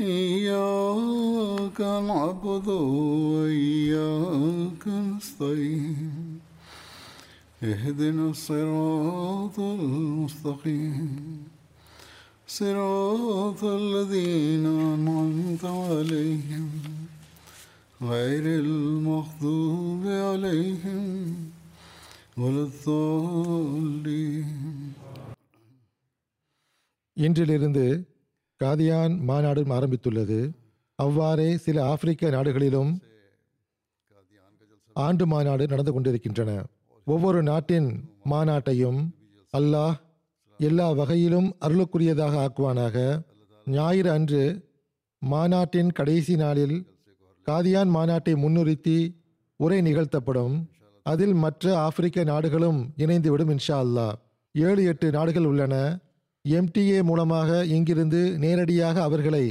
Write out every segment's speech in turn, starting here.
إياك نعبد وإياك نستعين اهدنا الصراط المستقيم صراط الذين أنعمت عليهم غير المغضوب عليهم ولا الضالين இன்றிலிருந்து காதியான் மாநாடு ஆரம்பித்துள்ளது. அவ்வாறே சில ஆப்பிரிக்க நாடுகளிலும் ஆண்டு மாநாடு நடந்து கொண்டிருக்கின்றன. ஒவ்வொரு நாட்டின் மாநாட்டையும் அல்லாஹ் எல்லா வகையிலும் அருளுக்குரியதாக ஆக்குவானாக. ஞாயிறு அன்று மாநாட்டின் கடைசி நாளில் காதியான் மாநாட்டை முன்னிறுத்தி உரை நிகழ்த்தப்படும். அதில் மற்ற ஆப்பிரிக்க நாடுகளும் இணைந்துவிடும் இன்ஷா அல்லாஹ். ஏழு எட்டு நாடுகள் உள்ளன. எம்டிஏ மூலமாக இங்கிருந்து நேரடியாக அவர்களை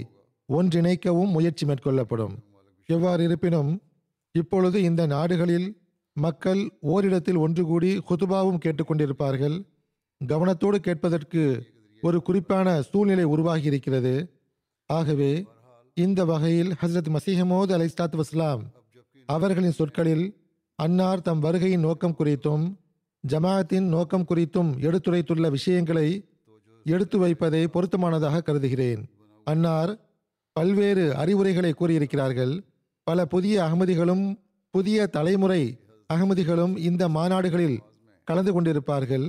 ஒன்றிணைக்கவும் முயற்சி மேற்கொள்ளப்படும். எவ்வாறு இருப்பினும் இப்பொழுது இந்த நாடுகளில் மக்கள் ஓரிடத்தில் ஒன்று கூடி குதுபாவும் கேட்டுக்கொண்டிருப்பார்கள் கவனத்தோடு கேட்பதற்கு ஒரு குறிப்பான சூழ்நிலை உருவாகி இருக்கிறது ஆகவே இந்த வகையில் ஹசரத் மசீஹமோது அலை இஸ்லாத் வஸ்லாம் அவர்களின் சொற்களில் அன்னார் தம் வருகையின் நோக்கம் குறித்தும் ஜமாஅத்தின் நோக்கம் குறித்தும் எடுத்துரைத்துள்ள விஷயங்களை எடுத்து வைப்பதை பொருத்தமானதாக கருதுகிறேன். அன்னார் பல்வேறு அறிவுரைகளை கூறியிருக்கிறார்கள். பல புதிய அகமதிகளும் புதிய தலைமுறை அகமதிகளும் இந்த மாநாடுகளில் கலந்து கொண்டிருப்பார்கள்.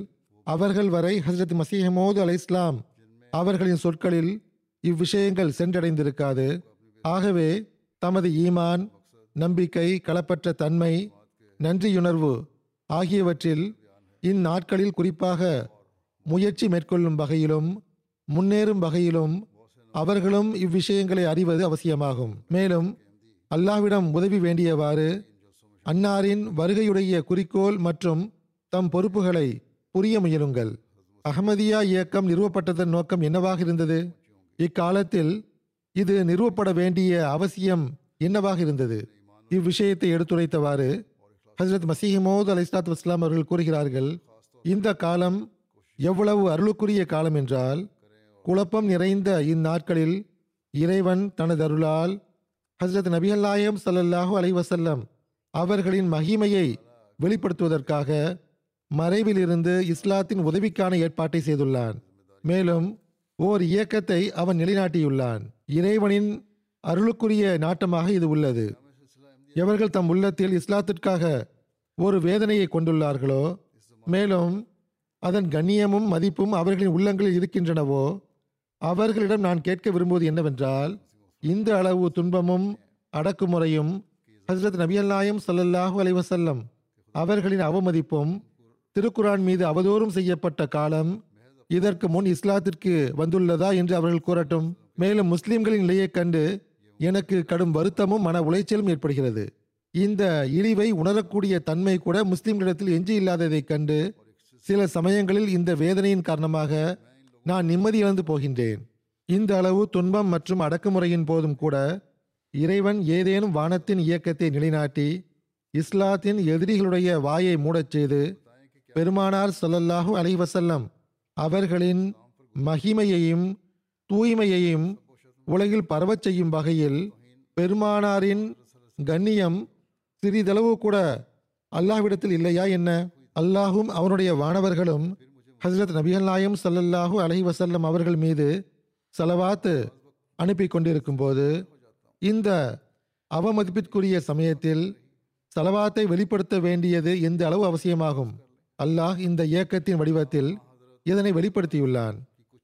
அவர்கள் வரை ஹசரத் மசீஹமோது அலை இஸ்லாம் அவர்களின் சொற்களில் இவ்விஷயங்கள் சென்றடைந்திருக்காது. ஆகவே தமது ஈமான் நம்பிக்கை களப்பற்ற தன்மை நன்றியுணர்வு ஆகியவற்றில் இந்நாட்களில் குறிப்பாக முயற்சி மேற்கொள்ளும் வகையிலும் முன்னேறும் வகையிலும் அவர்களும் இவ்விஷயங்களை அறிவது அவசியமாகும். மேலும் அல்லாஹ்விடம் உதவி வேண்டியவாறு அன்னாரின் வருகையுடைய குறிக்கோள் மற்றும் தம் பொறுப்புகளை புரிய முயலுங்கள். அகமதியா இயக்கம் நிறுவப்பட்டதன் நோக்கம் என்னவாக இருந்தது? இக்காலத்தில் இது நிறுவப்பட வேண்டிய அவசியம் என்னவாக இருந்தது? இவ்விஷயத்தை எடுத்துரைத்தவாறு ஹசரத் மசீஹமோது அலை இஸ்லாத் வஸ்லாம் அவர்கள் கூறுகிறார்கள் இந்த காலம் எவ்வளவு அருளுக்குரிய காலம் என்றால் குழப்பம் நிறைந்த இந்நாட்களில் இறைவன் தனது அருளால் ஹசரத் நபியல்லாயம் சல்லல்லாஹு அலைவசல்லம் அவர்களின் மகிமையை வெளிப்படுத்துவதற்காக மறைவிலிருந்து இஸ்லாத்தின் உதவிக்கான ஏற்பாட்டை செய்துள்ளான். மேலும் ஓர் இயக்கத்தை அவன் நிலைநாட்டியுள்ளான். இறைவனின் அருளுக்குரிய நாட்டமாக இது உள்ளது. எவர்கள் தம் உள்ளத்தில் இஸ்லாத்திற்காக ஒரு வேதனையை கொண்டுள்ளார்களோ மேலும் அதன் கண்ணியமும் மதிப்பும் அவர்களின் உள்ளங்களில் இருக்கின்றனவோ? அவர்களிடம் நான் கேட்க விரும்புவது என்னவென்றால் இந்த அளவு துன்பமும் அடக்குமுறையும் ஹசரத் நபியல்லாயும் ஸல்லல்லாஹு அலைஹி அவர்களின் அவமதிப்பும் திருக்குரான் மீது அவதூறும் செய்யப்பட்ட காலம் இதற்கு முன் இஸ்லாத்திற்கு வந்துள்ளதா என்று அவர்கள் கூறட்டும். மேலும் முஸ்லிம்களின் நிலையை கண்டு எனக்கு கடும் வருத்தமும் மன உளைச்சலும் ஏற்படுகிறது. இந்த இழிவை உணரக்கூடிய தன்மை கூட முஸ்லிம்களிடத்தில் எஞ்சி இல்லாததைக் கண்டு சில சமயங்களில் இந்த வேதனையின் காரணமாக நான் நிம்மதி இழந்து போகின்றேன். இந்த அளவு துன்பம் மற்றும் அடக்குமுறையின் போதும் கூட இறைவன் ஏதேனும் வானத்தின் இயக்கத்தை நிலைநாட்டி இஸ்லாத்தின் எதிரிகளுடைய வாயை மூடச் செய்து பெருமானார் சொல்லல்லாஹு அலைவசல்லம் அவர்களின் மகிமையையும் தூய்மையையும் உலகில் பரவச் செய்யும் வகையில் பெருமானாரின் கண்ணியம் சிறிதளவு கூட அல்லாஹ்விடத்தில் இல்லையா என்ன? அல்லாஹும் அவனுடைய வானவர்களும் ஹஸ்ரத் நபிகள் நாயம் ஸல்லல்லாஹு அலைஹி வஸல்லம் அவர்கள் மீது சலவாத்து அனுப்பி கொண்டிருக்கும் போது இந்த அவமதிப்பிற்குரிய சமயத்தில் செலவாத்தை வெளிப்படுத்த வேண்டியது எந்த அளவு அவசியமாகும்? அல்லாஹ் இந்த இயக்கத்தின் வடிவத்தில் இதனை வெளிப்படுத்தியுள்ளான்.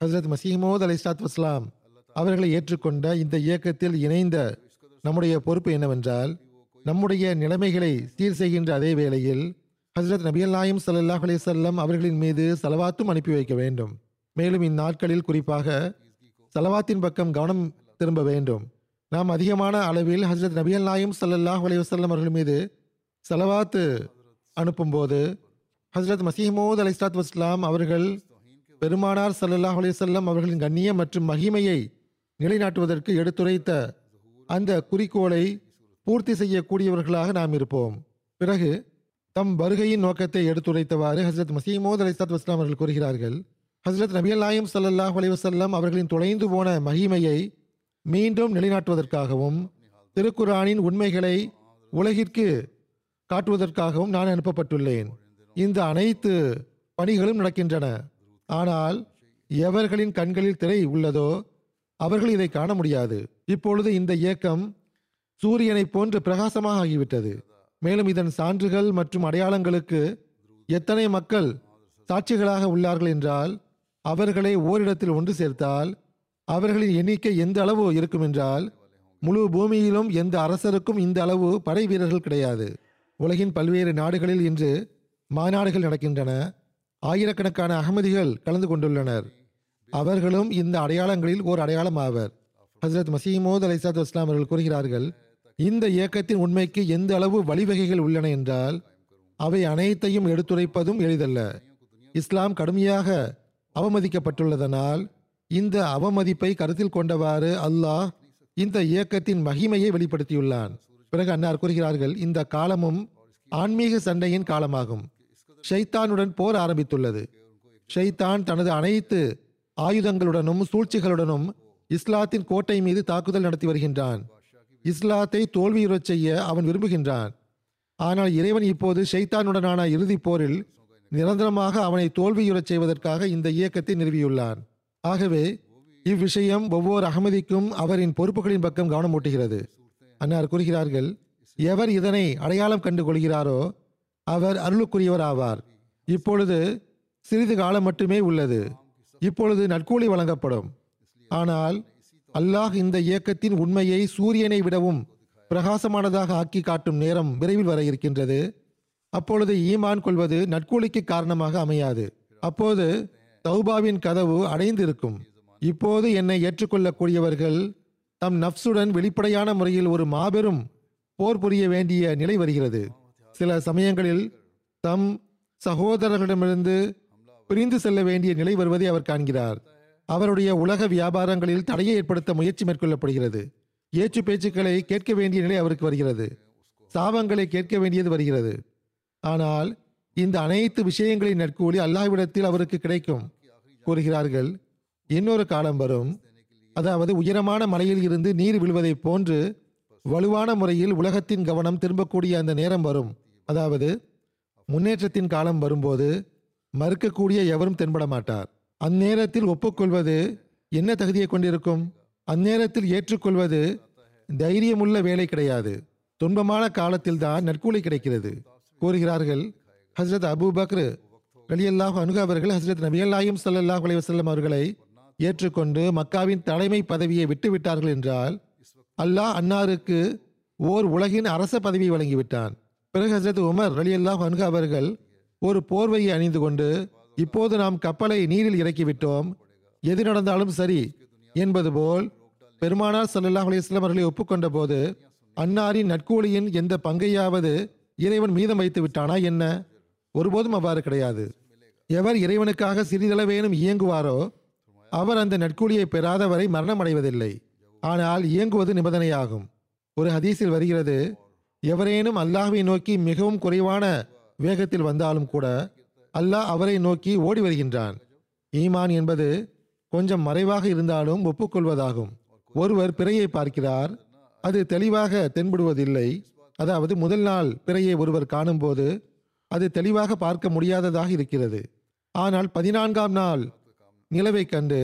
ஹசரத் மசீமோத் அலை வஸ்லாம் அவர்களை ஏற்றுக்கொண்ட இந்த இயக்கத்தில் இணைந்த நம்முடைய பொறுப்பு என்னவென்றால் நம்முடைய நிலைமைகளை சீர் செய்கின்ற அதே வேளையில் ஹசரத் நபியல்லாயும் சல்லாஹ் அலிசல்லம் அவர்களின் மீது சலவாத்தும் அனுப்பி வைக்க வேண்டும். மேலும் இந்நாட்களில் குறிப்பாக சலவாத்தின் பக்கம் கவனம் திரும்ப வேண்டும். நாம் அதிகமான அளவில் ஹசரத் நபியல்லாயும் சல்லாஹ் அலிவசல்லம் அவர்கள் மீது சலவாத்து அனுப்பும்போது ஹசரத் மசீமோத் அலிஸ்லாத் வஸ்லாம் அவர்கள் பெருமானார் சல்லல்லாஹ் அலிசல்லம் அவர்களின் கண்ணியம் மற்றும் மகிமையை நிலைநாட்டுவதற்கு எடுத்துரைத்த அந்த குறிக்கோளை பூர்த்தி செய்யக்கூடியவர்களாக நாம் இருப்போம். பிறகு தம் வருகையின் நோக்கத்தை எடுத்துரைத்தவாறு ஹசரத் மசீமோத் அலிஸ்லாத் வஸ்லாம் அவர்கள் கூறுகிறார்கள் ஹசரத் நபியல் நாயம் சல்லாஹ் அலைவசல்லம் அவர்களின் தொலைந்து போன மகிமையை மீண்டும் நிலைநாட்டுவதற்காகவும் திருக்குரானின் உண்மைகளை உலகிற்கு காட்டுவதற்காகவும் நான் அனுப்பப்பட்டுள்ளேன். இந்த அனைத்து பணிகளும் நடக்கின்றன. ஆனால் எவர்களின் கண்களில் திரை உள்ளதோ அவர்கள் இதை காண முடியாது. இப்பொழுது இந்த இயக்கம் சூரியனைப் போன்று பிரகாசமாக ஆகிவிட்டது. மேலும் இதன் சான்றுகள் மற்றும் அடையாளங்களுக்கு எத்தனை மக்கள் சாட்சிகளாக உள்ளார்கள் என்றால் அவர்களை ஓரிடத்தில் ஒன்று சேர்த்தால் அவர்களின் எண்ணிக்கை எந்த அளவு இருக்கும் என்றால் முழு பூமியிலும் எந்த அரசருக்கும் இந்த அளவு படை வீரர்கள் கிடையாது. உலகின் பல்வேறு நாடுகளில் இன்று மாநாடுகள் நடக்கின்றன. ஆயிரக்கணக்கான அகமதிகள் கலந்து கொண்டுள்ளனர். அவர்களும் இந்த அடையாளங்களில் ஓர் அடையாளம் ஆவர் ஹசரத் மசீமோத் அலைசாத் இஸ்லாம் அவர்கள் கூறுகிறார்கள் இந்த இயக்கத்தின் உண்மைக்கு எந்த அளவு வழிவகைகள் உள்ளன என்றால் அவை அனைத்தையும் எடுத்துரைப்பதும் எளிதல்ல. இஸ்லாம் கடுமையாக அவமதிக்கப்பட்டுள்ளதனால் இந்த அவமதிப்பை கருத்தில் கொண்டவாறு அல்லாஹ் இந்த இயக்கத்தின் மகிமையை வெளிப்படுத்தியுள்ளான். பிறகு அன்னார் கூறுகிறார்கள் இந்த காலமும் ஆன்மீக சண்டையின் காலமாகும். ஷைத்தானுடன் போர் ஆரம்பித்துள்ளது. ஷைத்தான் தனது அனைத்து ஆயுதங்களுடனும் சூழ்ச்சிகளுடனும் இஸ்லாத்தின் கோட்டை மீது தாக்குதல் நடத்தி வருகின்றான். இஸ்லாத்தை தோல்வியுறச் செய்ய அவன் விரும்புகின்றான். ஆனால் இறைவன் இப்போது ஷைத்தானுடனான இறுதிப் போரில் நிரந்தரமாக அவனை தோல்வியுறச் செய்வதற்காக இந்த இயக்கத்தை நிறுவியுள்ளான். ஆகவே இவ்விஷயம் ஒவ்வொரு அகமதிக்கும் அவரின் பொறுப்புகளின் பக்கம் கவனம் ஊட்டுகிறது அன்னார் கூறுகிறார்கள் எவர் இதனை அடையாளம் கண்டு கொள்கிறாரோ அவர் அருளுக்குரியவர் ஆவார். இப்பொழுது சிறிது காலம் மட்டுமே உள்ளது. இப்பொழுது நற்கூலி வழங்கப்படும். ஆனால் அல்லாஹ் இந்த இயக்கத்தின் உண்மையை சூரியனை விடவும் பிரகாசமானதாக ஆக்கி காட்டும் நேரம் விரைவில் வர இருக்கின்றது. அப்பொழுது ஈமான் கொள்வது நற்கூலிக்கு காரணமாக அமையாது. அப்போது தௌபாவின் கதவு அடைந்திருக்கும். இப்போது என்னை ஏற்றுக்கொள்ளக்கூடியவர்கள் தம் நப்சுடன் வெளிப்படையான முறையில் ஒரு மாபெரும் போர் புரிய வேண்டிய நிலை வருகிறது. சில சமயங்களில் தம் சகோதரர்களிடமிருந்து பிரிந்து செல்ல வேண்டிய நிலை வருவதை அவர் காண்கிறார். அவருடைய உலக வியாபாரங்களில் தடையை ஏற்படுத்த முயற்சி மேற்கொள்ளப்படுகிறது. ஏச்சு பேச்சுக்களை கேட்க வேண்டிய நிலை அவருக்கு வருகிறது. சாபங்களை கேட்க வேண்டியது வருகிறது. ஆனால் இந்த அனைத்து விஷயங்களின் நற்கூலி அல்லாஹ்விடத்தில் அவருக்கு கிடைக்கும் கூறுகிறார்கள். இன்னொரு காலம் வரும். அதாவது உயரமான மலையில் இருந்து நீர் விழுவதைப் போன்று வலுவான முறையில் உலகத்தின் கவனம் திரும்பக்கூடிய அந்த நேரம் வரும். அதாவது முன்னேற்றத்தின் காலம் வரும்போது மறுக்கக்கூடிய எவரும் தென்பட மாட்டார். அந்நேரத்தில் ஒப்புக்கொள்வது என்ன தகுதியை கொண்டிருக்கும்? அந்நேரத்தில் ஏற்றுக்கொள்வது தைரியமுள்ள வேலை கிடையாது. துன்பமான காலத்தில் தான் நற்கூலி கிடைக்கிறது. கூறுகிறார்கள் ஹஸ்ரத் அபூ பக்ர் ரலியல்லாஹு அனுகு அவர்கள் ஹஸ்ரத் நபியல்லாயும் ஸல்லல்லாஹு அலைஹி வஸல்லம் அவர்களை ஏற்றுக்கொண்டு மக்காவின் தலைமை பதவியை விட்டுவிட்டார்கள் என்றால் அல்லாஹ் அன்னாருக்கு ஓர் உலகின் அரச பதவியை வழங்கிவிட்டான். பிறகு ஹஸ்ரத் உமர் ரலியல்லாஹு அன்ஹு அவர்கள் ஒரு போர்வையை அணிந்து கொண்டு இப்போது நாம் கப்பலை நீரில் இறக்கிவிட்டோம். எது நடந்தாலும் சரி என்பது போல் பெருமானார் ஸல்லல்லாஹு அலிஸ்லாம் அவர்களை ஒப்புக்கொண்ட போது அன்னாரின் நட்கூலியின் எந்த பங்கையாவது இறைவன் மீதம் வைத்து விட்டானா என்ன? ஒருபோதும் அவ்வாறு கிடையாது. எவர் இறைவனுக்காக சிறிதளவேனும் இயங்குவாரோ அவர் அந்த நட்கூலியை பெறாதவரை மரணம் அடைவதில்லை ஆனால் இயங்குவது நிபந்தனையாகும். ஒரு ஹதீஸில் வருகிறது எவரேனும் அல்லாஹ்வை நோக்கி மிகவும் குறைவான வேகத்தில் வந்தாலும் கூட அல்லாஹ் அவரை நோக்கி ஓடி வருகின்றான். ஈமான் என்பது கொஞ்சம் மறைவாக இருந்தாலும் ஒப்புக்கொள்வதாகும். ஒருவர் பிறையை பார்க்கிறார் அது தெளிவாக தென்படுவதில்லை. அதாவது முதல் நாள் பிறையை ஒருவர் காணும்போது அது தெளிவாக பார்க்க முடியாததாக இருக்கிறது. ஆனால் பதினான்காம் நாள் நிலவை கண்டு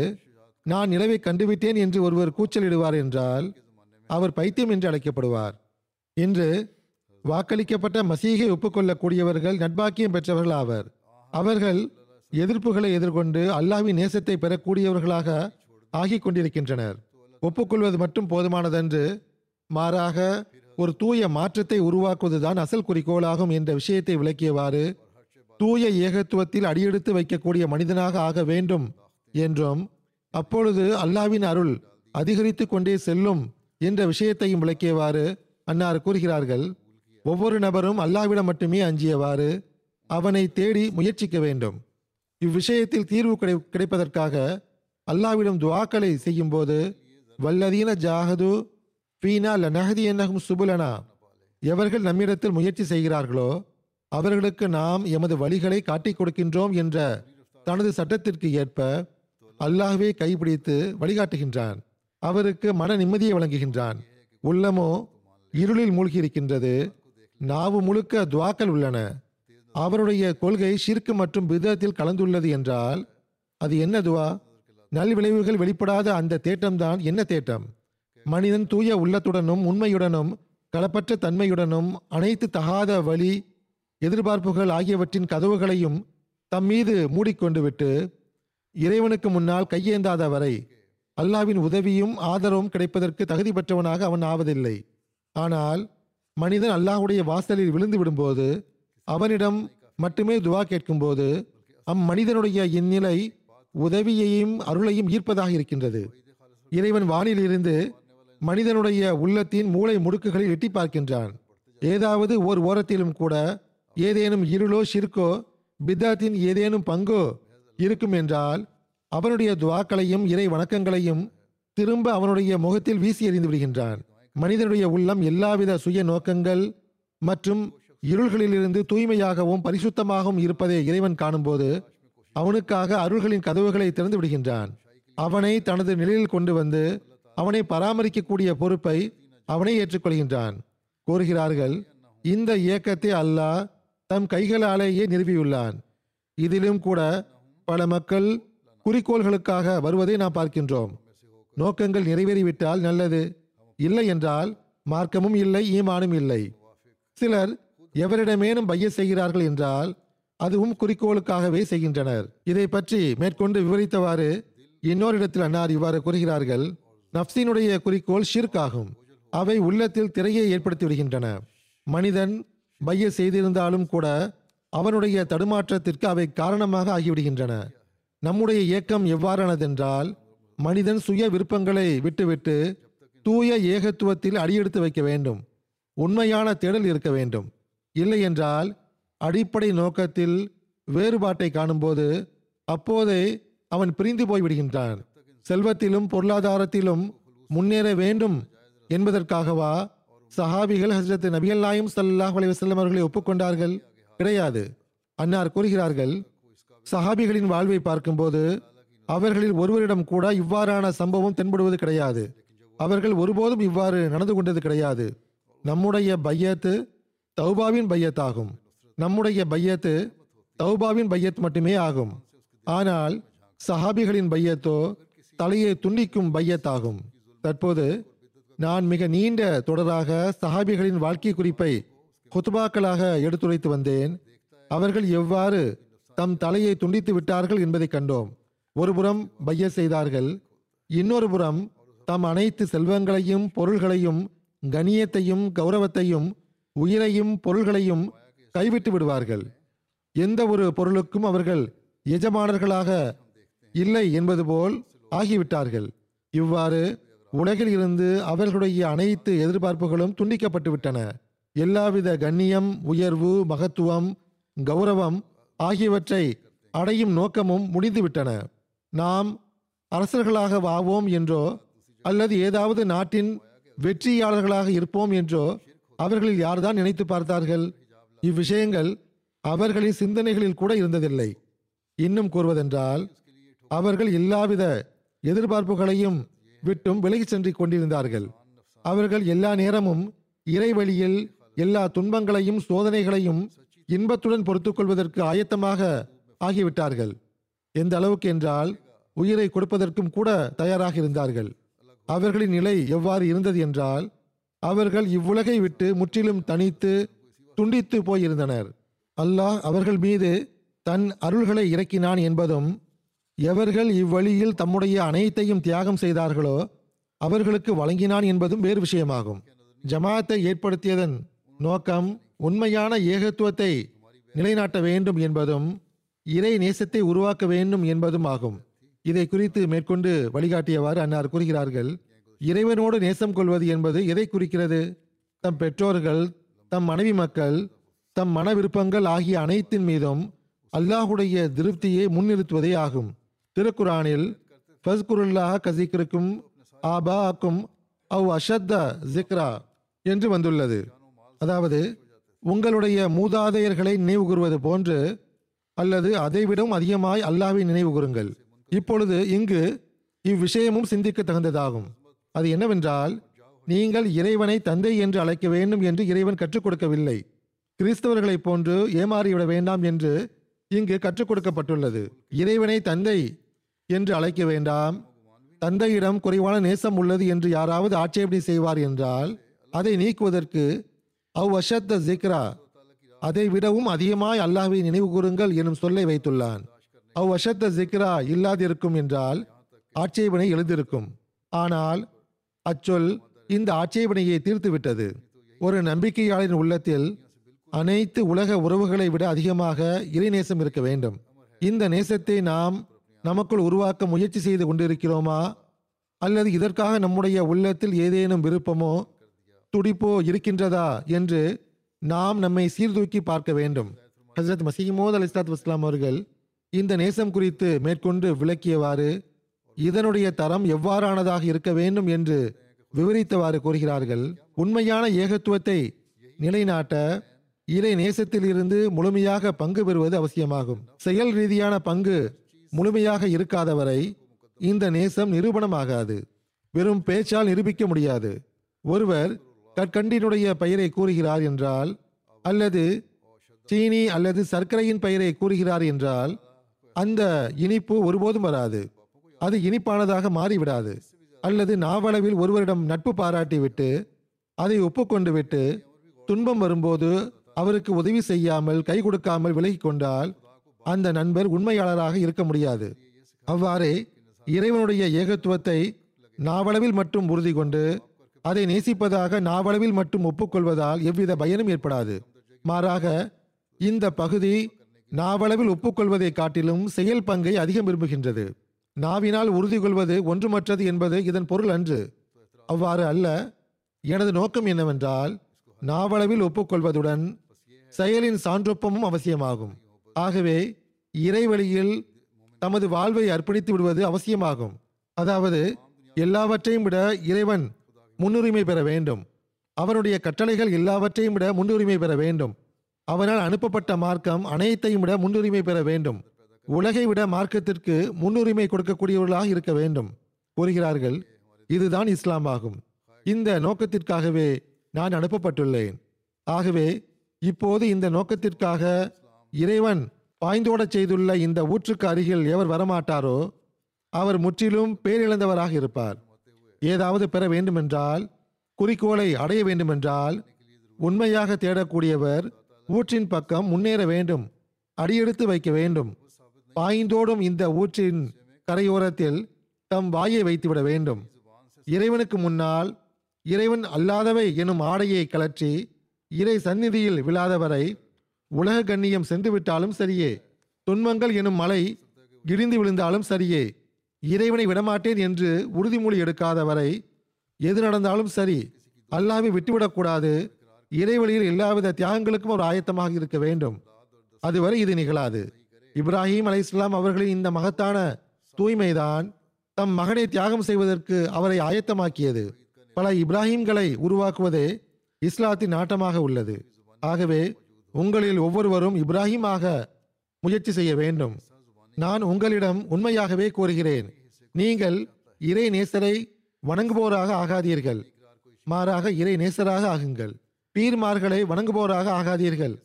நான் நிலவை கண்டுவிட்டேன் என்று ஒருவர் கூச்சலிடுவார் என்றால் அவர் பைத்தியம் என்று அழைக்கப்படுவார். இன்று வாக்களிக்கப்பட்ட மசீகை ஒப்புக்கொள்ளக்கூடியவர்கள் நட்பாக்கியம் பெற்றவர்கள் ஆவர். அவர்கள் எதிர்ப்புகளை எதிர்கொண்டு அல்லாவின் நேசத்தை பெறக்கூடியவர்களாக ஆகிக் கொண்டிருக்கின்றனர் ஒப்புக்கொள்வது மட்டும் போதுமானதன்று மாறாக ஒரு தூய மாற்றத்தை உருவாக்குவதுதான் அசல் குறிக்கோளாகும் என்ற விஷயத்தை விளக்கியவாறு தூய ஏகத்துவத்தில் அடியெடுத்து வைக்கக்கூடிய மனிதனாக ஆக வேண்டும் என்றும் அப்பொழுது அல்லாவின் அருள் அதிகரித்து கொண்டே செல்லும் என்ற விஷயத்தையும் விளக்கியவாறு அன்னார் கூறுகிறார்கள். ஒவ்வொரு நபரும் அல்லாவிடம் மட்டுமே அஞ்சியவாறு அவனை தேடி முயற்சிக்க வேண்டும். இவ்விஷயத்தில் தீர்வு கிடை கிடைப்பதற்காக அல்லாவிடம் துவாக்களை செய்யும்போது வல்லதீன ஜாகது ஃபீனா லனஹதி என்னகும் சுபுலனா. எவர்கள் நம்மிடத்தில் முயற்சி செய்கிறார்களோ அவர்களுக்கு நாம் எமது வழிகளை காட்டிக் கொடுக்கின்றோம் என்ற தனது சட்டத்திற்கு ஏற்ப அல்லாஹ்வே கைப்பிடித்து வழிகாட்டுகின்றான். அவருக்கு மன நிம்மதியை வழங்குகின்றான். உள்ளமோ இருளில் மூழ்கி இருக்கின்றது நாவு முழுக்க துவாக்கள் உள்ளன. அவருடைய கொள்கை ஷிர்க் மற்றும் பிதத்தில் கலந்துள்ளது என்றால் அது என்னதுவா? நல்விளைவுகள் வெளிப்படாத அந்த தேட்டம்தான் என்ன தேட்டம் மனிதன் தூய உள்ளத்துடனும் உண்மையுடனும் களப்பற்ற தன்மையுடனும் அனைத்து தகாத வழி எதிர்பார்ப்புகள் ஆகியவற்றின் கதவுகளையும் தம் மீது மூடிக்கொண்டு விட்டு இறைவனுக்கு முன்னால் கையேந்தாத வரை அல்லாவின் உதவியும் ஆதரவும் கிடைப்பதற்கு தகுதி பெற்றவனாக அவன் ஆவதில்லை. ஆனால் மனிதன் அல்லாஹ்வுடைய வாசலில் விழுந்து விடும்போது அவனிடம் மட்டுமே துவா கேட்கும்போது அம்மனிதனுடைய இந்நிலை உதவியையும் அருளையும் ஈர்ப்பதாக இருக்கின்றது. இறைவன் வானிலிருந்து மனிதனுடைய உள்ளத்தின் மூளை முடுக்குகளில் எட்டி பார்க்கின்றான். ஏதாவது ஓர் ஓரத்திலும் கூட ஏதேனும் இருளோ சிற்கோ பித்தாத்தின் ஏதேனும் பங்கோ இருக்கும் என்றால் அவனுடைய துவாக்களையும் இறை வணக்கங்களையும் திரும்ப அவனுடைய முகத்தில் வீசி எறிந்து விடுகின்றான். மனிதனுடைய உள்ளம் எல்லாவித சுய நோக்கங்கள் மற்றும் இருள்களிலிருந்து தூய்மையாகவும் பரிசுத்தமாகவும் இருப்பதை இறைவன் காணும்போது அவனுக்காக அருள்களின் கதவுகளை திறந்து விடுகின்றான். அவனை தனது நிலையில் கொண்டு வந்து அவனை பராமரிக்கக்கூடிய பொறுப்பை அவனை ஏற்றுக்கொள்கின்றான். கூறுகிறார்கள் இந்த இயக்கத்தை அல்லாஹ் தம் கைகளாலேயே நிறுவியுள்ளான். இதிலும் கூட பல மக்கள் குறிக்கோள்களுக்காக வருவதை நாம் பார்க்கின்றோம். நோக்கங்கள் நிறைவேறிவிட்டால் நல்லது. இல்லை என்றால் மார்க்கமும் இல்லை ஈமானும் இல்லை. சிலர் எவரிடமேனும் பைய செய்கிறார்கள் என்றால் அதுவும் குறிக்கோளுக்காகவே செய்கின்றனர். இதை பற்றி மேற்கொண்டு விவரித்தவாறு இன்னொரு இடத்தில் அன்னார் இவ்வாறு கூறுகிறார்கள் நப்சினுடைய குறிக்கோள் ஷிர்காகும் அவை உள்ளத்தில் திரையை ஏற்படுத்தி விடுகின்றன. மனிதன் பைய செய்திருந்தாலும் கூட அவனுடைய தடுமாற்றத்திற்கு அவை காரணமாக ஆகிவிடுகின்றன. நம்முடைய இயக்கம் எவ்வாறானதென்றால் மனிதன் சுய விருப்பங்களை விட்டுவிட்டு தூய ஏகத்துவத்தில் அடியெடுத்து வைக்க வேண்டும். உண்மையான தேடல் இருக்க வேண்டும். இல்லை என்றால் அடிப்படை நோக்கத்தில் வேறுபாட்டை காணும்போது அப்போதே அவன் பிரிந்து போய்விடுகின்றான். செல்வத்திலும் பொருளாதாரத்திலும் முன்னேற வேண்டும் என்பதற்காகவா சஹாபிகள் ஹசரத் நபிகள் நாயும் சல்லாஹ் அலைவசல்லம் அவர்களை ஒப்புக்கொண்டார்கள்? கிடையாது. அன்னார் கூறுகிறார்கள் சஹாபிகளின் வாழ்வை பார்க்கும்போது அவர்களில் ஒருவரிடம் கூட இவ்வாறான சம்பவம் தென்படுவது கிடையாது. அவர்கள் ஒருபோதும் இவ்வாறு நடந்து கொண்டது கிடையாது. நம்முடைய பையத்து தௌபாவின் பையத்தாகும். நம்முடைய பையத்து தௌபாவின் பையத் மட்டுமே ஆகும். ஆனால் சஹாபிகளின் பையத்தோ தலையை துண்டிக்கும் பையத்தாகும். தற்போது நான் மிக நீண்ட தொடராக சஹாபிகளின் வாழ்க்கை குறிப்பை குத்துபாக்களாக எடுத்துரைத்து வந்தேன். அவர்கள் எவ்வாறு தம் தலையை துண்டித்து விட்டார்கள் என்பதை கண்டோம். ஒருபுறம் பைய செய்தார்கள். இன்னொரு புறம் தம் அனைத்து செல்வங்களையும் பொருள்களையும் கணியத்தையும் கௌரவத்தையும் உயிரையும் பொருள்களையும் கைவிட்டு விடுவார்கள். எந்த ஒரு பொருளுக்கும் அவர்கள் எஜமானர்களாக இல்லை என்பது போல் ஆகிவிட்டார்கள். இவ்வாறு உலகில் இருந்து அவர்களுடைய அனைத்து எதிர்பார்ப்புகளும் துண்டிக்கப்பட்டு விட்டன எல்லாவித கண்ணியம் உயர்வு மகத்துவம் கௌரவம் ஆகியவற்றை அடையும் நோக்கமும் முடிந்துவிட்டன. நாம் அரசர்களாக வாவோம் என்றோ அல்லது ஏதாவது நாட்டின் வெற்றியாளர்களாக இருப்போம் என்றோ அவர்களில் யார்தான் நினைத்து பார்த்தார்கள்? இவ்விஷயங்கள் அவர்களின் சிந்தனைகளில் கூட இருந்ததில்லை. இன்னும் கூறுவதென்றால் அவர்கள் எல்லாவித எதிர்பார்ப்புகளையும் விட்டும் விலகிச் சென்று கொண்டிருந்தார்கள். அவர்கள் எல்லா நேரமும் இறைவழியில் எல்லா துன்பங்களையும் சோதனைகளையும் இன்பத்துடன் பொறுத்து கொள்வதற்கு ஆயத்தமாக ஆகிவிட்டார்கள். எந்த அளவுக்கு என்றால் உயிரை கொடுப்பதற்கும் கூட தயாராக இருந்தார்கள். அவர்களின் நிலை எவ்வாறு இருந்தது என்றால் அவர்கள் இவ்வுலகை விட்டு முற்றிலும் தனித்து துண்டித்து போயிருந்தனர். அல்லாஹ் அவர்கள் மீது தன் அருள்களை இறக்கினான் என்பதும் எவர்கள் இவ்வழியில் தம்முடைய அனைத்தையும் தியாகம் செய்தார்களோ அவர்களுக்கு வழங்கினான் என்பதும் வேறு விஷயமாகும். ஜமாத்தை ஏற்படுத்தியதன் நோக்கம் உண்மையான ஏகத்துவத்தை நிலைநாட்ட வேண்டும் என்பதும் இறை நேசத்தை உருவாக்க வேண்டும் என்பதும் ஆகும். இதை குறித்து மேற்கொண்டு வழிகாட்டியவாறு அன்னார் கூறுகிறார்கள் இறைவனோடு நேசம் கொள்வது என்பது எதை குறிக்கிறது? தம் பெற்றோர்கள் தம் மனைவி மக்கள் தம் மன விருப்பங்கள் ஆகிய அனைத்தின் மீதும் அல்லாஹுடைய திருப்தியை முன்னிறுத்துவதே ஆகும். திருக்குரானில் ஃபஸ்குருல்லாஹ் கசிக்கிருக்கும் ஆபாக்கும் அவ் அஷத்த ஜிக்ரா என்று வந்துள்ளது. அதாவது உங்களுடைய மூதாதையர்களை நினைவு கூறுவது போன்று அல்லது அதைவிடவும் அதிகமாய் அல்லாவை நினைவு கூறுங்கள். இப்பொழுது இங்கு இவ்விஷயமும் சிந்திக்க தகுந்ததாகும். அது என்னவென்றால் நீங்கள் இறைவனை தந்தை என்று அழைக்க வேண்டும் என்று இறைவன் கற்றுக் கொடுக்கவில்லை. கிறிஸ்தவர்களைப் போன்று ஏமாறிவிட வேண்டாம் என்று இங்கு கற்றுக் கொடுக்கப்பட்டுள்ளது. இறைவனை தந்தை என்று அழைக்க வேண்டாம். தந்தையிடம் குறைவான நேசம் உள்ளது என்று யாராவது ஆட்சேபனை செய்வார் என்றால் அதை நீக்குவதற்கு அவ் அஷத்த ஜிக்ரா அதை விடவும் அதிகமாய் அல்லாஹ்வை நினைவு கூறுங்கள் எனும் சொல்லை வைத்துள்ளான். அவ் அஷத்த ஜிக்ரா இல்லாதிருக்கும் என்றால் ஆட்சேபனை எழுந்திருக்கும் ஆனால் அச்சொல் இந்த ஆட்சேபனையை தீர்த்துவிட்டது. ஒரு நம்பிக்கையாளரின் உள்ளத்தில் அனைத்து உலக உறவுகளை விட அதிகமாக இறைநேசம் இருக்க வேண்டும். இந்த நேசத்தை நாம் நமக்குள் உருவாக்க முயற்சி செய்து கொண்டிருக்கிறோமா? அல்லது இதற்காக நம்முடைய உள்ளத்தில் ஏதேனும் விருப்பமோ துடிப்போ இருக்கின்றதா என்று நாம் நம்மை சீர்தூக்கி பார்க்க வேண்டும். ஹசரத் மசீமோத் அலி இஸ்லாத் வஸ்லாம் அவர்கள் இந்த நேசம் குறித்து மேற்கொண்டு விளக்கியவாறு இதனுடைய தரம் எவ்வாறானதாக இருக்க வேண்டும் என்று விவரித்தவாறு கூறுகிறார்கள். உண்மையான ஏகத்துவத்தை நிலைநாட்ட இறை நேசத்திலிருந்து முழுமையாக பங்கு பெறுவது அவசியமாகும். செயல் ரீதியான பங்கு முழுமையாக இருக்காதவரை இந்த நேசம் நிரூபணமாகாது. வெறும் பேச்சால் நிரூபிக்க முடியாது. ஒருவர் கற்கண்டினுடைய பெயரை கூறுகிறார் என்றால் அல்லது சீனி அல்லது சர்க்கரையின் பெயரை கூறுகிறார் என்றால் அந்த இனிப்பு ஒருபோதும் வராது. அது இனிப்பானதாக மாறிவிடாது. அல்லது நாவளவில் ஒருவரிடம் நட்பு பாராட்டிவிட்டு அதை ஒப்புக்கொண்டு விட்டு துன்பம் வரும்போது அவருக்கு உதவி செய்யாமல் கை கொடுக்காமல் விலகி கொண்டால் அந்த நண்பர் உண்மையாளராக இருக்க முடியாது. அவ்வாறே இறைவனுடைய ஏகத்துவத்தை நாவளவில் மட்டும் உறுதி கொண்டு அதை நேசிப்பதாக நாவளவில் மட்டும் ஒப்புக்கொள்வதால் எவ்வித பயனும் ஏற்படாது. மாறாக இந்த பகுதி நாவளவில் ஒப்புக்கொள்வதை காட்டிலும் செயல் பங்கை அதிகம் விரும்புகின்றது. நாவினால் உறுதி கொள்வது ஒன்றுமற்றது என்பது இதன் பொருள் அன்று. அவ்வாறு அல்ல. எனது நோக்கம் என்னவென்றால் நாவளவில் ஒப்புக்கொள்வதுடன் செயலின் சான்றொப்பமும் அவசியமாகும். ஆகவே இறைவழியில் தமது வாழ்வை அர்ப்பணித்து விடுவது அவசியமாகும். அதாவது எல்லாவற்றையும் விட இறைவன் முன்னுரிமை பெற வேண்டும். அவனுடைய கட்டளைகள் எல்லாவற்றையும் விட முன்னுரிமை பெற வேண்டும். அவனால் அனுப்பப்பட்ட மார்க்கம் அனைத்தையும் விட முன்னுரிமை பெற வேண்டும். உலகை விட மார்க்கத்திற்கு முன்னுரிமை கொடுக்கக்கூடியவர்களாக இருக்க வேண்டும். கூறுகிறார்கள் இதுதான் இஸ்லாம் ஆகும். இந்த நோக்கத்திற்காகவே நான் அனுப்பப்பட்டுள்ளேன். ஆகவே இப்போது இந்த நோக்கத்திற்காக இறைவன் பாய்ந்தோடச் செய்துள்ள இந்த ஊற்றுக்கு அருகில் எவர் வரமாட்டாரோ அவர் முற்றிலும் பேரிழந்தவராக இருப்பார். ஏதாவது பெற வேண்டுமென்றால் குறிக்கோளை அடைய வேண்டுமென்றால் உண்மையாக தேடக்கூடியவர் ஊற்றின் பக்கம் முன்னேற வேண்டும் அடியெடுத்து வைக்க வேண்டும். பாய்ந்தோடும் இந்த ஊற்றின் கரையோரத்தில் தம் வாயை வைத்துவிட வேண்டும். இறைவனுக்கு முன்னால் இறைவன் அல்லாதவை எனும் ஆடையை கலற்றி இறை சந்நிதியில் விழாதவரை உலக கண்ணியம் சென்று விட்டாலும் சரியே. துன்பங்கள் எனும் மலை இடிந்து விழுந்தாலும் சரியே. இறைவனை விடமாட்டேன் என்று உறுதிமொழி எடுக்காதவரை எது நடந்தாலும் சரி அல்லாவை விட்டுவிடக்கூடாது. இறைவழியில் எல்லாவித தியாகங்களுக்கும் ஒரு ஆயத்தமாக இருக்க வேண்டும். அதுவரை இது நிகழாது. இப்ராஹிம் அலை இஸ்லாம் அவர்களின் இந்த மகத்தான தூய்மைதான் தம் மகனை தியாகம் செய்வதற்கு அவரை ஆயத்தமாக்கியது. பல இப்ராஹிம்களை உருவாக்குவதே இஸ்லாத்தின் நாட்டமாக உள்ளது. ஆகவே உங்களில் ஒவ்வொருவரும் இப்ராஹிமாக முயற்சி செய்ய வேண்டும். நான் உங்களிடம் உண்மையாகவே கூறுகிறேன். நீங்கள் இறை நேசரை வணங்குவோராக ஆகாதீர்கள். மாறாக இறை நேசராக ஆகுங்கள். பீர்மார்களை வணங்குவோராக ஆகாதீர்கள்.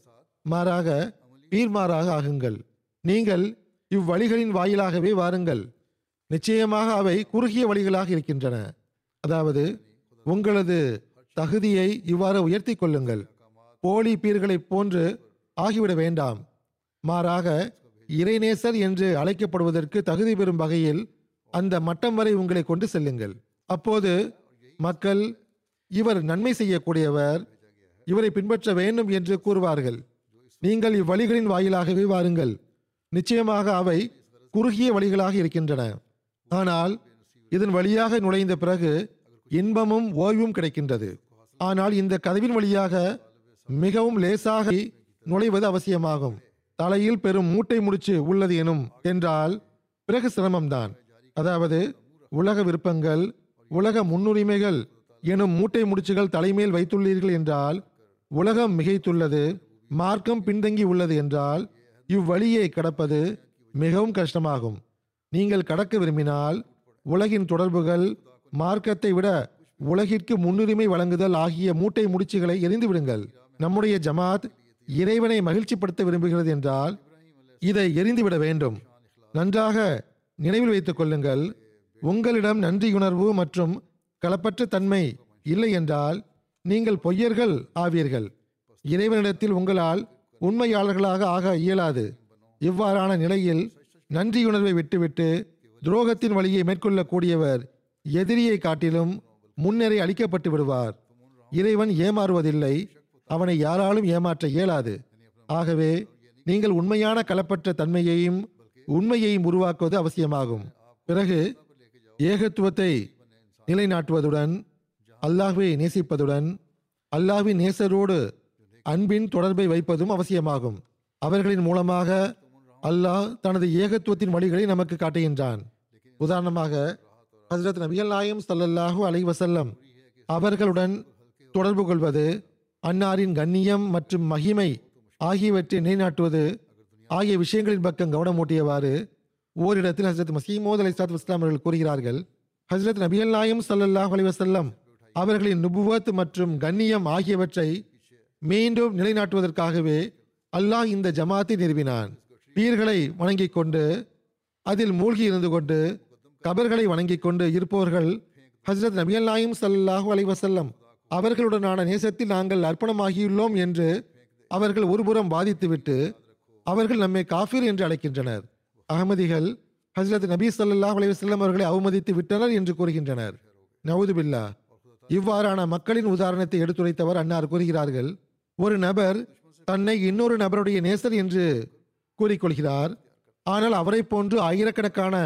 மாறாக பீர்மாராக ஆகுங்கள். நீங்கள் இவ்வழிகளின் வாயிலாகவே வாருங்கள். நிச்சயமாக அவை குறுகிய வழிகளாக இருக்கின்றன. அதாவது உங்களது தகுதியை இவ்வாறு உயர்த்தி கொள்ளுங்கள். போலி பீர்களைப் போன்று ஆகிவிட வேண்டாம். மாறாக இறைநேசர் என்று அழைக்கப்படுவதற்கு தகுதி பெறும் வகையில் அந்த மட்டம் வரை உங்களை கொண்டு செல்லுங்கள். அப்போது மக்கள் இவர் நன்மை செய்யக்கூடியவர் இவரை பின்பற்ற வேண்டும் என்று கூறுவார்கள். நீங்கள் இவ்வழிகளின் வாயிலாகவே வாருங்கள். நிச்சயமாக அவை குறுகிய வழிகளாக இருக்கின்றன. ஆனால் இதன் வழியாக நுழைந்த பிறகு இன்பமும் ஓய்வும் கிடைக்கின்றது. ஆனால் இந்த கதவின் வழியாக மிகவும் லேசாக நுழைவது அவசியமாகும். தலையில் பெரும் மூட்டை முடிச்சு உள்ளது எனும் என்றால் பிறகு சிரமம்தான். அதாவது உலக விருப்பங்கள் உலக முன்னுரிமைகள் எனும் மூட்டை முடிச்சுகள் தலைமேல் வைத்துள்ளீர்கள் என்றால் உலகம் மிகைத்துள்ளது மார்க்கம் பின்தங்கி உள்ளது என்றால் இவ்வழியை கடப்பது மிகவும் கஷ்டமாகும். நீங்கள் கடக்க விரும்பினால் உலகின் தொடர்புகள் மார்க்கத்தை விட உலகிற்கு முன்னுரிமை வழங்குதல் ஆகிய மூட்டை முடிச்சுகளை எரிந்து விடுங்கள். நம்முடைய ஜமாத் இறைவனை மகிழ்ச்சிப்படுத்த விரும்புகிறது என்றால் இதை எரிந்துவிட வேண்டும். நன்றாக நினைவில் வைத்துக் கொள்ளுங்கள். உங்களிடம் நன்றியுணர்வு மற்றும் களப்பற்ற தன்மை இல்லை என்றால் நீங்கள் பொய்யர்கள் ஆவீர்கள். இறைவனிடத்தில் உங்களால் உண்மையாளர்களாக ஆக இயலாது. இவ்வாறான நிலையில் நன்றியுணர்வை விட்டுவிட்டு துரோகத்தின் வழியை மேற்கொள்ளக்கூடியவர் எதிரியை காட்டிலும் முன்னரே அளிக்கப்பட்டு விடுவார். இறைவன் ஏமாறுவதில்லை. அவனை யாராலும் ஏமாற்ற இயலாது. ஆகவே நீங்கள் உண்மையான களப்பற்ற தன்மையையும் உண்மையையும் உருவாக்குவது அவசியமாகும். பிறகு ஏகத்துவத்தை நிலைநாட்டுவதுடன் அல்லாஹ்வை நேசிப்பதுடன் அல்லாஹ்வின் நேசரோடு அன்பின் தொடர்பை வைப்பதும் அவசியமாகும். அவர்களின் மூலமாக அல்லாஹ் தனது ஏகத்துவத்தின் வழிகளை நமக்கு காட்டுகின்றான். உதாரணமாக ஹசரத் நபிகள் நாயம் சல்லல்லாஹு அலை வசல்லம் அவர்களுடன் தொடர்பு கொள்வது அன்னாரின் கண்ணியம் மற்றும் மகிமை ஆகியவற்றை நிலைநாட்டுவது ஆகிய விஷயங்களின் பக்கம் கவனமூட்டியவாறு ஓரிடத்தில் ஹசரத் மசீமோத் அலி சாத் இஸ்லாம் அவர்கள் கூறுகிறார்கள் ஹசரத் நபிகள் நாயம் சல்லல்லாஹ் அலி வசல்லம் அவர்களின் நுபுவத் மற்றும் கண்ணியம் ஆகியவற்றை மீண்டும் நிலைநாட்டுவதற்காகவே அல்லாஹ் இந்த ஜமாத்தை நிறுவினான். பீர்களை வணங்கிக் கொண்டு அதில் மூழ்கி இருந்து கொண்டு கபர்களை வணங்கிக் கொண்டு இருப்பவர்கள் ஹசரத் நபியல்லாயும் சல்லாஹூ அலைவசல்லம் அவர்களுடனான நேசத்தில் நாங்கள் அர்ப்பணமாகியுள்ளோம் என்று அவர்கள் ஒருபுறம் வாதித்துவிட்டு அவர்கள் நம்மை காஃபிர் என்று அழைக்கின்றனர். அகமதிகள் ஹசரத் நபி சல்லாஹ் அலைவசல்லம் அவர்களை அவமதித்து விட்டனர் என்று கூறுகின்றனர். நவுதுபில்லா. இவ்வாறான மக்களின் உதாரணத்தை எடுத்துரைத்தவர் அன்னார் கூறுகிறார்கள் ஒரு நபர் தன்னை இன்னொரு நபருடைய நேசர் என்று கூறிக்கொள்கிறார். ஆனால் அவரைப் போன்று ஆயிரக்கணக்கான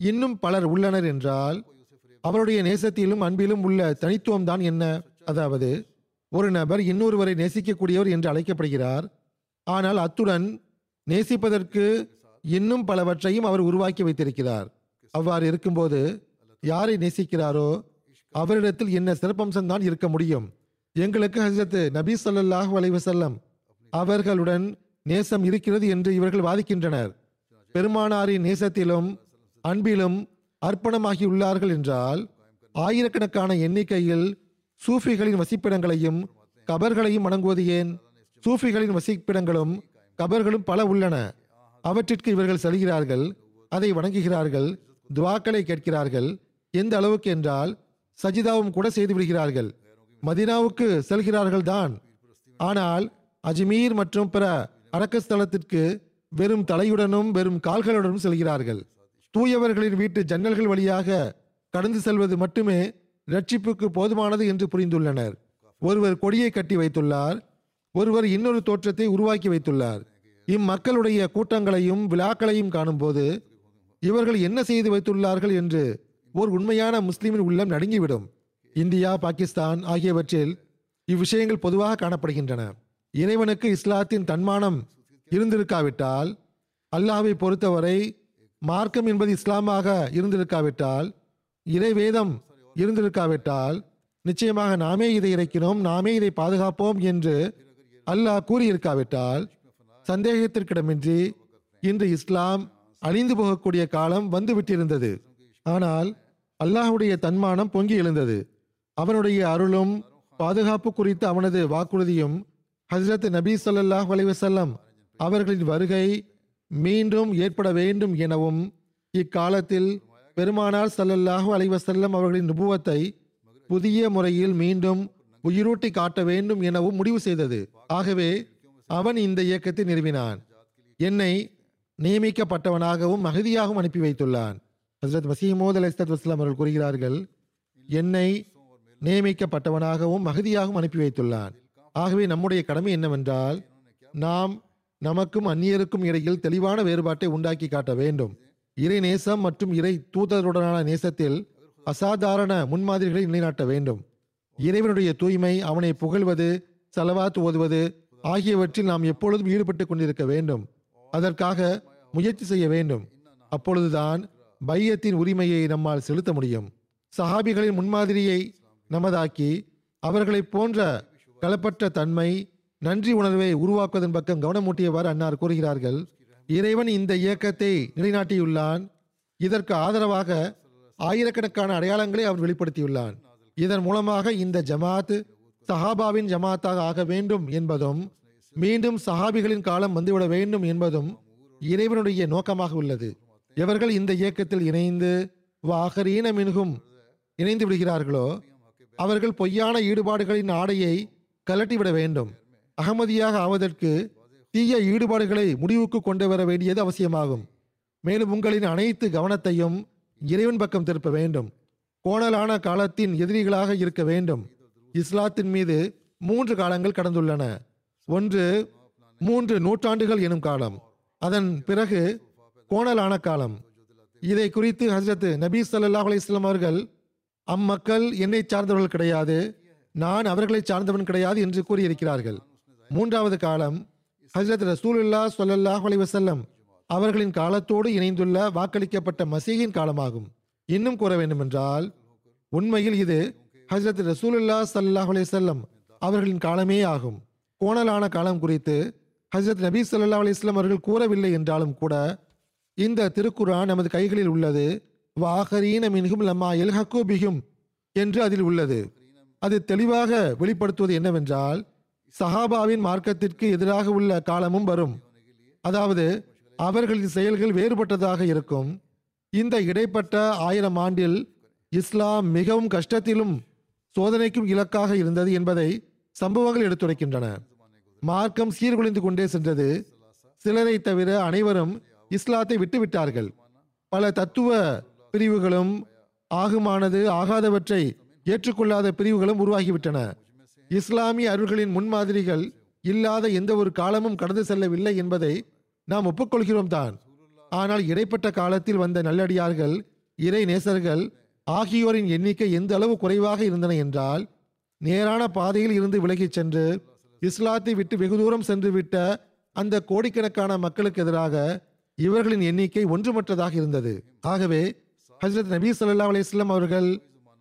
இன்னும் பலர் உள்ளனர் என்றால் அவருடைய நேசத்திலும் அன்பிலும் உள்ள தனித்துவம் தான் என்ன? அதாவது ஒரு நபர் இன்னொருவரை நேசிக்கக்கூடியவர் என்று அழைக்கப்படுகிறார். ஆனால் அத்துடன் நேசிப்பதற்கு இன்னும் பலவற்றையும் அவர் உருவாக்கி வைத்திருக்கிறார். அவ்வாறு இருக்கும்போது யாரை நேசிக்கிறாரோ அவரிடத்தில் என்ன சிறப்பம்சம்தான் இருக்க முடியும்? எங்களுக்கு ஹசரத் நபி ஸல்லல்லாஹு அலைஹி அவர்களுடன் நேசம் இருக்கிறது என்று இவர்கள் வாதிக்கின்றனர். பெருமானாரின் நேசத்திலும் அன்பிலும் அர்ப்பணமாகியுள்ளார்கள் என்றால் ஆயிரக்கணக்கான எண்ணிக்கையில் சூஃபிகளின் வசிப்பிடங்களையும் கபர்களையும் வணங்குவது ஏன்? சூஃபிகளின் வசிப்பிடங்களும் கபர்களும் பல உள்ளன. அவற்றிற்கு இவர்கள் செல்கிறார்கள் அதை வணங்குகிறார்கள் துவாக்களை கேட்கிறார்கள். எந்த அளவுக்கு என்றால் சஜிதாவும் கூட செய்து விடுகிறார்கள். மதினாவுக்கு செல்கிறார்கள் தான் ஆனால் அஜ்மீர் மற்றும் பிற அடக்கஸ்தலத்திற்கு வெறும் தலையுடனும் வெறும் கால்களுடனும் செல்கிறார்கள். தூயவர்களின் வீட்டு ஜன்னல்கள் வழியாக கடந்து செல்வது மட்டுமே ரட்சிப்புக்கு போதுமானது என்று புரிந்துள்ளனர். ஒருவர் கொடியை கட்டி வைத்துள்ளார் ஒருவர் இன்னொரு தோற்றத்தை உருவாக்கி வைத்துள்ளார். இம்மக்களுடைய கூட்டங்களையும் விழாக்களையும் காணும்போது இவர்கள் என்ன செய்து வைத்துள்ளார்கள் என்று ஓர் உண்மையான முஸ்லிமின் உள்ளம் நடுங்கிவிடும். இந்தியா பாகிஸ்தான் ஆகியவற்றில் இவ்விஷயங்கள் பொதுவாக காணப்படுகின்றன. இறைவனுக்கு இஸ்லாத்தின் தன்மானம் இருந்திருக்காவிட்டால் அல்லாஹ்வை பொறுத்தவரை மார்க்கம் என்பது இஸ்லாமாக இருந்திருக்காவிட்டால் இறைவேதம் இருந்திருக்காவிட்டால் நிச்சயமாக நாமே இதை இறைக்கிறோம் நாமே இதை பாதுகாப்போம் என்று அல்லாஹ் கூறியிருக்காவிட்டால் சந்தேகத்திற்கிடமின்றி இன்று இஸ்லாம் அழிந்து போகக்கூடிய காலம் வந்துவிட்டிருந்தது. ஆனால் அல்லாஹ்வுடைய தன்மானம் பொங்கி எழுந்தது. அவனுடைய அருளும் பாதுகாப்பு குறித்த அவனது வாக்குறுதியும் ஹசரத் நபி சொல்லாஹ் அலைவசல்லம் அவர்களின் வருகை மீண்டும் ஏற்பட வேண்டும் எனவும் இக்காலத்தில் பெருமானார் சல்லல்லாஹு அலைவசல்லம் அவர்களின் நுபுவத்தை புதிய முறையில் மீண்டும் உயிரூட்டி காட்ட வேண்டும் எனவும் முடிவு செய்தது. ஆகவே அவன் இந்த இயக்கத்தை நிறுவினான். என்னை நியமிக்கப்பட்டவனாகவும் மகிதியாகவும் அனுப்பி வைத்துள்ளான். ஹசரத் மசீமோத் அலி வஸ்லாம் அவர்கள் கூறுகிறார்கள் என்னை நியமிக்கப்பட்டவனாகவும் மகதியாகவும் அனுப்பி வைத்துள்ளான். ஆகவே நம்முடைய கடமை என்னவென்றால் நாம் நமக்கும் அந்நியருக்கும் இடையில் தெளிவான வேறுபாட்டை உண்டாக்கி காட்ட வேண்டும். இறை நேசம் மற்றும் இறை தூதருடனான நேசத்தில் அசாதாரண முன்மாதிரிகளை நிலைநாட்ட வேண்டும். இறைவனுடைய தூய்மை அவனை புகழ்வது செலவாத்து ஓதுவது ஆகியவற்றில் நாம் எப்பொழுதும் ஈடுபட்டு கொண்டிருக்க வேண்டும். அதற்காக முயற்சி செய்ய வேண்டும். அப்பொழுதுதான் பையத்தின் உரிமையை நம்மால் செலுத்த முடியும். சஹாபிகளின் முன்மாதிரியை நமதாக்கி அவர்களைப் போன்ற களப்பற்ற தன்மை நன்றி உணர்வை உருவாக்குவதன் பக்கம் கவனமூட்டியவாறு அன்னார் கூறுகிறார்கள். இறைவன் இந்த இயக்கத்தை நிலைநாட்டியுள்ளான். இதற்கு ஆதரவாக ஆயிரக்கணக்கான அடையாளங்களை அவர் வெளிப்படுத்தியுள்ளான். இதன் மூலமாக இந்த ஜமாத் சஹாபாவின் ஜமாத்தாக ஆக வேண்டும் என்பதும் மீண்டும் சஹாபிகளின் காலம் வந்துவிட வேண்டும் என்பதும் இறைவனுடைய நோக்கமாக உள்ளது. எவர்கள் இந்த இயக்கத்தில் இணைந்து வாகரீன மின்கும் இணைந்து விடுகிறார்களோ? அவர்கள் பொய்யான ஈடுபாடுகளின் ஆடையை கலட்டிவிட வேண்டும். அகமதியாக ஆவதற்கு தீய ஈடுபாடுகளை முடிவுக்கு கொண்டு வர வேண்டியது அவசியமாகும். மேலும் உங்களின் அனைத்து கவனத்தையும் இறைவன் பக்கம் திருப்ப வேண்டும். கோணலான காலத்தின் எதிரிகளாக இருக்க வேண்டும். இஸ்லாத்தின் மீது மூன்று காலங்கள் கடந்துள்ளன. ஒன்று மூன்று நூற்றாண்டுகள் எனும் காலம். அதன் பிறகு கோணலான காலம். இதை குறித்து ஹசரத் நபீஸ் சல்லாஹ் அலைஹி அவர்கள் அம்மக்கள் என்னை சார்ந்தவர்கள் கிடையாது. நான் அவர்களை சார்ந்தவன் கிடையாது என்று கூறியிருக்கிறார்கள். மூன்றாவது காலம் ஹசரத் ரசூலுல்லா சொல்லல்லாஹ் அலைஹி அவர்களின் காலத்தோடு இணைந்துள்ள வாக்களிக்கப்பட்ட மசீகின் காலமாகும். இன்னும் கூற வேண்டுமென்றால் உண்மையில் இது ஹசரத் ரசூலுல்லா சல்லாஹ் அலைஹி அவர்களின் காலமே ஆகும். கோணலான காலம் குறித்து ஹசரத் நபி ஸல்லல்லாஹு அலிஸ்லாம் அவர்கள் கூறவில்லை என்றாலும் கூட இந்த திருக்குரான் நமது கைகளில் உள்ளது. வாகரீன மின்கும் லம்மா எல் பிஹும் என்று அதில் உள்ளது. அது தெளிவாக வெளிப்படுத்துவது என்னவென்றால் சஹாபாவின் மார்க்கத்திற்கு எதிராக உள்ள காலமும் வரும். அதாவது அவர்களின் செயல்கள் வேறுபட்டதாக இருக்கும். இந்த இடைப்பட்ட ஆயிரம் ஆண்டில் இஸ்லாம் மிகவும் கஷ்டத்திலும் சோதனைக்கும் இலக்காக இருந்தது என்பதை சம்பவங்கள் எடுத்துரைக்கின்றன. மார்க்கம் சீர்குலைந்து கொண்டே சென்றது. சிலரை தவிர அனைவரும் இஸ்லாத்தை விட்டுவிட்டார்கள். பல தத்துவ பிரிவுகளும் ஆகுமானது ஆகாதவற்றை ஏற்றுக்கொள்ளாத பிரிவுகளும் உருவாகிவிட்டன. இஸ்லாமிய அருள்களின் முன்மாதிரிகள் இல்லாத எந்த ஒரு காலமும் கடந்து செல்லவில்லை என்பதை நாம் ஒப்புக்கொள்கிறோம் தான். ஆனால் இடைப்பட்ட காலத்தில் வந்த நல்லடியார்கள் இறை நேசர்கள் ஆகியோரின் எண்ணிக்கை எந்த அளவு குறைவாக இருந்தன என்றால் நேரான பாதையில் இருந்து விலகிச் சென்று இஸ்லாத்தை விட்டு வெகு தூரம் சென்று விட்ட அந்த கோடிக்கணக்கான மக்களுக்கு எதிராக இவர்களின் எண்ணிக்கை ஒன்றுமற்றதாக இருந்தது. ஆகவே ஹசரத் நபி ஸல்லல்லாஹு அலிஸ்லாம் அவர்கள்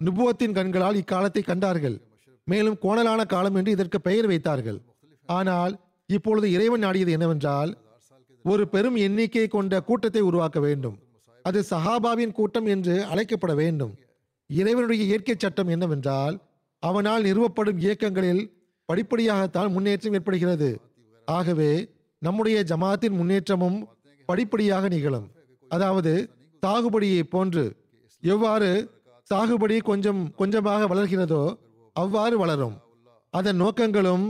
நுபுவத்தின் கண்களால் இக்காலத்தை கண்டார்கள். மேலும் கோணலான காலம் என்று இதற்கு பெயர் வைத்தார்கள். ஆனால் இப்பொழுது இறைவன் நாடியது என்னவென்றால் ஒரு பெரும் எண்ணிக்கை கொண்ட கூட்டத்தை உருவாக்க வேண்டும். அது சஹாபாவின் கூட்டம் என்று அழைக்கப்பட வேண்டும். இறைவனுடைய இயற்கை சட்டம் என்னவென்றால் அவனால் நிறுவப்படும் இயக்கங்களில் படிப்படியாகத்தான் முன்னேற்றம் ஏற்படுகிறது. ஆகவே நம்முடைய ஜமாத்தின் முன்னேற்றமும் படிப்படியாக நிகழும். அதாவது சாகுபடியை போன்று எவ்வாறு சாகுபடி கொஞ்சம் கொஞ்சமாக வளர்கிறதோ அவ்வாறு வளரும். அதன் நோக்கங்களும்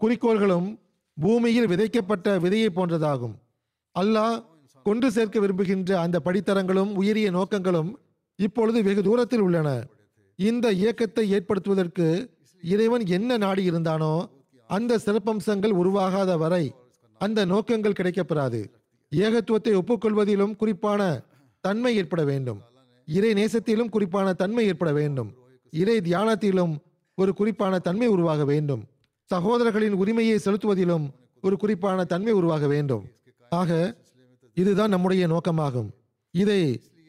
குறிக்கோள்களும் பூமியில் விதைக்கப்பட்ட விதையை போன்றதாகும். அல்லாஹ் கொண்டு சேர்க்க விரும்புகின்ற அந்த படித்தரங்களும் உயரிய நோக்கங்களும் இப்பொழுது வெகு தூரத்தில் உள்ளன. இந்த இயக்கத்தை ஏற்படுத்துவதற்கு இறைவன் என்ன நாடி இருந்தானோ அந்த சிறப்பம்சங்கள் உருவாகாத வரை அந்த நோக்கங்கள் கிடைக்கப்பெறாது. ஏகத்துவத்தை ஒப்புக்கொள்வதிலும் குறிப்பான தன்மை ஏற்பட வேண்டும். இறை நேசத்திலும் குறிப்பான தன்மை ஏற்பட வேண்டும். இறை தியானத்திலும் ஒரு குறிப்பான தன்மை உருவாக வேண்டும். சகோதரர்களின் உரிமையை செலுத்துவதிலும் ஒரு குறிப்பான தன்மை உருவாக வேண்டும். ஆக இதுதான் நம்முடைய நோக்கமாகும். இதை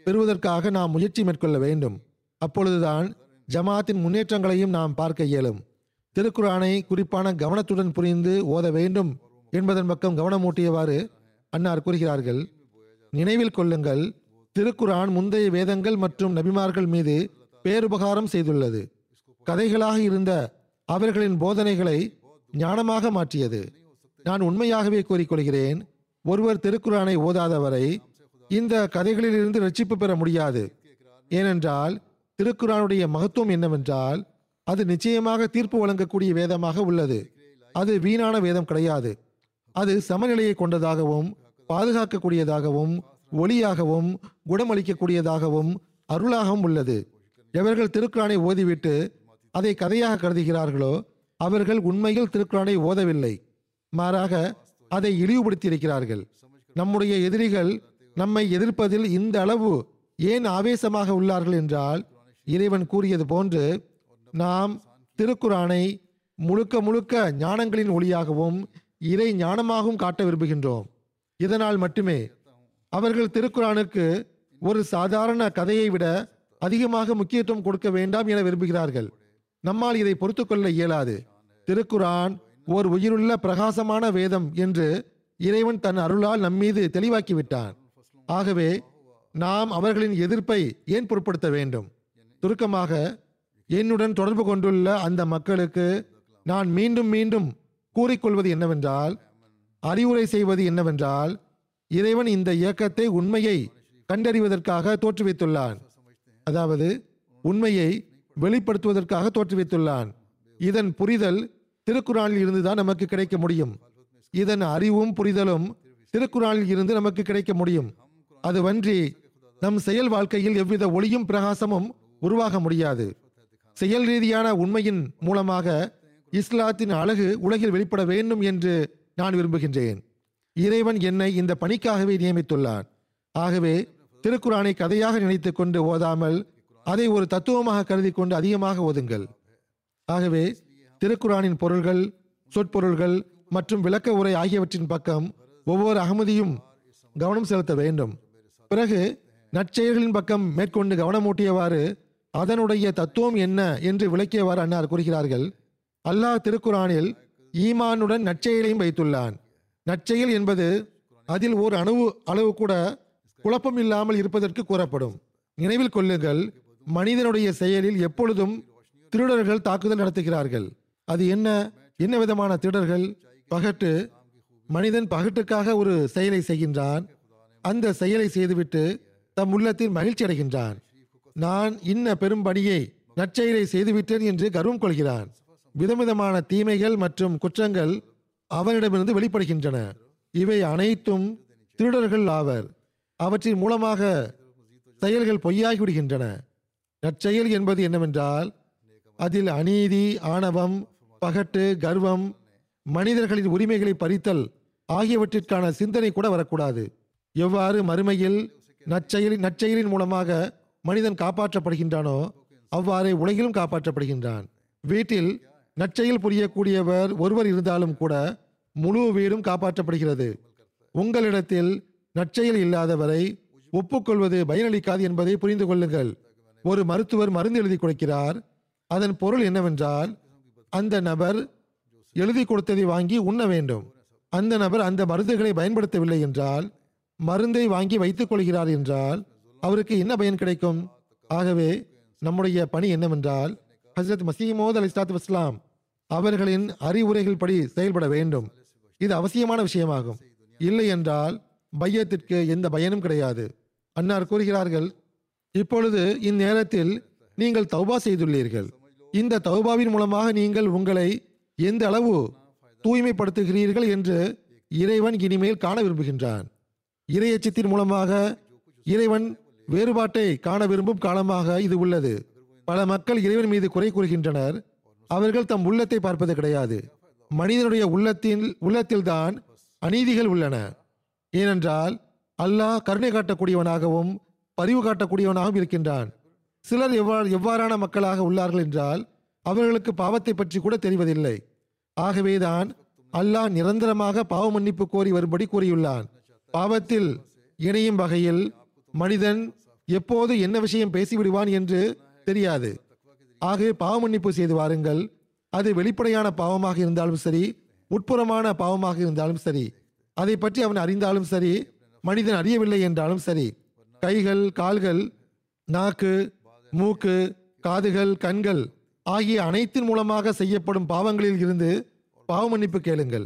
பெறுவதற்காக நாம் முயற்சி மேற்கொள்ள வேண்டும். அப்பொழுதுதான் ஜமாத்தின் முன்னேற்றங்களையும் நாம் பார்க்க இயலும். திருக்குறானை குறிப்பான கவனத்துடன் புரிந்து ஓத வேண்டும் என்பதன் பக்கம் கவனமூட்டியவாறு அன்னார் கூறுகிறார்கள் நினைவில் கொள்ளுங்கள் திருக்குரான் முந்தைய வேதங்கள் மற்றும் நபிமார்கள் மீது பேருபகாரம் செய்துள்ளது. கதைகளாக இருந்த அவர்களின் போதனைகளை ஞானமாக மாற்றியது. நான் உண்மையாகவே கூறிக்கொள்கிறேன் ஒருவர் திருக்குரானை ஓதாதவரை இந்த கதைகளிலிருந்து ரட்சிப்பு பெற முடியாது. ஏனென்றால் திருக்குறானுடைய மகத்துவம் என்னவென்றால் அது நிச்சயமாக தீர்ப்பு வழங்கக்கூடிய வேதமாக உள்ளது. அது வீணான வேதம் கிடையாது. அது சமநிலையை கொண்டதாகவும் பாதுகாக்கக்கூடியதாகவும் ஒளியாகவும் குணமளிக்கக்கூடியதாகவும் அருளாகவும் உள்ளது. எவர்கள் திருக்குறானை ஓதிவிட்டு அதை கதையாக கருதுகிறார்களோ அவர்கள் உண்மையில் திருக்குறானை ஓதவில்லை. மாறாக அதை இழிவுபடுத்தியிருக்கிறார்கள். நம்முடைய எதிரிகள் நம்மை எதிர்ப்பதில் இந்த அளவு ஏன் ஆவேசமாக உள்ளார்கள் என்றால் இறைவன் கூறியது போன்று நாம் திருக்குறானை முழுக்க முழுக்க ஞானங்களின் ஒளியாகவும் இறை ஞானமாகவும் காட்ட விரும்புகின்றோம். இதனால் மட்டுமே அவர்கள் திருக்குறானுக்கு ஒரு சாதாரண கதையை விட அதிகமாக முக்கியத்துவம் கொடுக்க வேண்டாம் என விரும்புகிறார்கள். நம்மால் இதை பொறுத்துக்கொள்ள இயலாது. திருக்குரான் ஓர் உயிருள்ள பிரகாசமான வேதம் என்று இறைவன் தன் அருளால் நம்மீது தெளிவாக்கிவிட்டான். ஆகவே நாம் அவர்களின் எதிர்ப்பை ஏன் பொருட்படுத்த வேண்டும்? சுருக்கமாக என்னுடன் தொடர்பு கொண்டுள்ள அந்த மக்களுக்கு நான் மீண்டும் மீண்டும் கூறிக்கொள்வது என்னவென்றால் அறிவுரை செய்வது என்னவென்றால் இறைவன் இந்த இயக்கத்தை உண்மையை கண்டறிவதற்காக தோற்றுவித்துள்ளான். அதாவது உண்மையை வெளிப்படுத்துவதற்காக தோற்றுவித்துள்ளான். இதன் புரிதல் திருக்குறானில் இருந்துதான் நமக்கு கிடைக்க முடியும். இதன் அறிவும் புரிதலும் திருக்குறானில் இருந்து நமக்கு கிடைக்க முடியும். அதுவன்றி நம் செயல் வாழ்க்கையில் எவ்வித ஒளியும் பிரகாசமும் உருவாக முடியாது. செயல் ரீதியான உண்மையின் மூலமாக இஸ்லாத்தின் அழகு உலகில் வெளிப்பட வேண்டும் என்று நான் விரும்புகின்றேன். இறைவன் என்னை இந்த பணிக்காகவே நியமித்துள்ளான் ஆகவே திருக்குறானை கதையாக நினைத்து கொண்டு ஓதாமல் அதை ஒரு தத்துவமாக கருதி கொண்டு அதிகமாக ஓதுங்கள். ஆகவே திருக்குறானின் பொருள்கள் சொற்பொருள்கள் மற்றும் விளக்க உரை ஆகியவற்றின் பக்கம் ஒவ்வொரு அகமதியும் கவனம் செலுத்த வேண்டும். பிறகு நற்செயல்களின் பக்கம் மேற்கொண்டு கவனமூட்டியவாறு அதனுடைய தத்துவம் என்ன என்று விளக்கியவாறு அன்னார் கூறுகிறார்கள். அல்லாஹ் திருக்குறானில் ஈமானுடன் நற்செயலையும் வைத்துள்ளான். நற்செயல் என்பது அதில் ஒரு அணுவு அளவு கூட குழப்பம் இல்லாமல் இருப்பதற்கு கூறப்படும். நினைவில் கொள்ளுங்கள் மனிதனுடைய செயலில் எப்பொழுதும் திருடர்கள் தாக்குதல் நடத்துகிறார்கள். அது என்ன? என்ன விதமான திருடர்கள்? பகட்டு மனிதன் பகட்டுக்காக ஒரு செயலை செய்கின்றான். அந்த செயலை செய்துவிட்டு தம் உள்ளத்தில் மகிழ்ச்சி அடைகின்றான். நான் இன்ன பெரும் பணியை நற்செயலை செய்துவிட்டேன் என்று கர்வம் கொள்கிறான் விதவிதமான தீமைகள் மற்றும் குற்றங்கள் அவனிடமிருந்து வெளிப்படுகின்றன. இவை அனைத்தும் திருடர்கள் ஆவர். அவற்றின் மூலமாக செயல்கள் பொய்யாகிவிடுகின்றன. நற்செயல் என்பது என்னவென்றால் அதில் அநீதி ஆணவம் பகட்டு கர்வம் மனிதர்களின் உரிமைகளை பறித்தல் ஆகியவற்றிற்கான சிந்தனை கூட வரக்கூடாது. எவ்வாறு மறுமையில் நற்செயலின் நற்செயலின் மூலமாக மனிதன் காப்பாற்றப்படுகின்றானோ அவ்வாறே உலகிலும் காப்பாற்றப்படுகின்றான். வீட்டில் நற்செயல் புரியக்கூடியவர் ஒருவர் இருந்தாலும் கூட முழு வீடும் காப்பாற்றப்படுகிறது. உங்களிடத்தில் நற்செயல் இல்லாதவரை ஒப்புக்கொள்வது பயனளிக்காது என்பதை புரிந்து கொள்ளுங்கள். ஒரு மருத்துவர் மருந்து எழுதி கொடுக்கிறார். அதன் பொருள் என்னவென்றால் அந்த நபர் எழுதி கொடுத்ததை வாங்கி உண்ண வேண்டும். அந்த நபர் அந்த மருந்துகளை பயன்படுத்தவில்லை என்றால் மருந்தை வாங்கி வைத்துக் கொள்கிறார் என்றால் அவருக்கு என்ன பயன் கிடைக்கும்? ஆகவே நம்முடைய பணி என்னவென்றால் ஹசரத் மசீமோத் அலி இஸ்லாத்து வஸ்லாம் அவர்களின் அறிவுரைகள் படி செயல்பட வேண்டும். இது அவசியமான விஷயமாகும். இல்லை என்றால் பையத்திற்கு எந்த பயனும் கிடையாது. அன்னார் கூறுகிறார்கள் இப்பொழுது இந்நேரத்தில் நீங்கள் தௌபா செய்துள்ளீர்கள். இந்த தௌபாவின் மூலமாக நீங்கள் உங்களை எந்த அளவு தூய்மைப்படுத்துகிறீர்கள் என்று இறைவன் இனிமேல் காண விரும்புகின்றான். இறையச்சத்தின் மூலமாக இறைவன் வேறுபாட்டை காண விரும்பும் காலமாக இது உள்ளது. பல மக்கள் இறைவன் மீது குறை கூறுகின்றனர். அவர்கள் தம் உள்ளத்தை பார்ப்பது கிடையாது. மனிதனுடைய உள்ளத்தில் உள்ளத்தில்தான் அநீதிகள் உள்ளன. ஏனென்றால் அல்லாஹ் கருணை காட்டக்கூடியவனாகவும் பரிவு காட்டக்கூடியவனாகவும் இருக்கின்றான். சிலர் எவ்வாறு எவ்வாறான மக்களாக உள்ளார்கள் என்றால் அவர்களுக்கு பாவத்தை பற்றி கூட தெரிவதில்லை. ஆகவேதான் அல்லாஹ் நிரந்தரமாக பாவ மன்னிப்பு கோரி வரும்படி கூறியுள்ளான். பாவத்தில் இணையும் வகையில் மனிதன் எப்போது என்ன விஷயம் பேசிவிடுவான் என்று தெரியாது. ஆகவே பாவ மன்னிப்பு செய்து வாருங்கள். அது வெளிப்படையான பாவமாக இருந்தாலும் சரி உட்புறமான பாவமாக இருந்தாலும் சரி அதை பற்றி அவன் அறிந்தாலும் சரி மனிதன் அறியவில்லை என்றாலும் சரி கைகள் கால்கள் நாக்கு மூக்கு காதுகள் கண்கள் ஆகிய அனைத்தின் மூலமாக செய்யப்படும் பாவங்களில் இருந்து பாவ மன்னிப்பு கேளுங்கள்.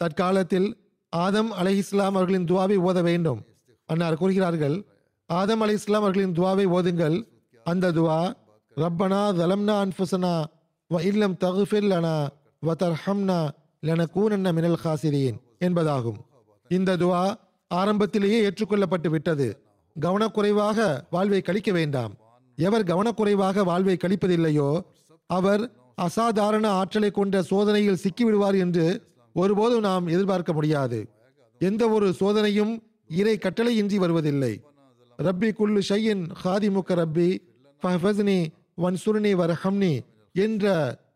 தற்காலத்தில் ஆதம் அலை இஸ்லாம் அவர்களின் துவாவை ஓத வேண்டும். அன்னார் கூறுகிறார்கள் ஆதம் அலை இஸ்லாம் அவர்களின் துவாவை ஓதுங்கள். அந்த துவா ரப்பனா தலம்னா அன்புசனா வ இல்லம் தகுஃபிர் லனா வ தர்ஹம்னா லனகூனன்ன மினல் காசிரீன் என்பதாகும். இந்த துவா ஆரம்பத்திலேயே ஏற்றுக்கொள்ளப்பட்டு விட்டது. கவனக்குறைவாக வாழ்வை கழிக்க வேண்டாம். எவர் கவனக்குறைவாக வாழ்வை கழிப்பதில்லையோ அவர் அசாதாரண ஆற்றலை கொண்ட சோதனையில் சிக்கிவிடுவார் என்று ஒருபோதும் நாம் எதிர்பார்க்க முடியாது. எந்த ஒரு சோதனையும் இறை கட்டளையின்றி வருவதில்லை. ரப்பி குல்லு ஷையின் ஹாதிமுக ரப்பி ஃபஹ்ஃபஸ்னி வன்சுருணி வரஹம்னி என்ற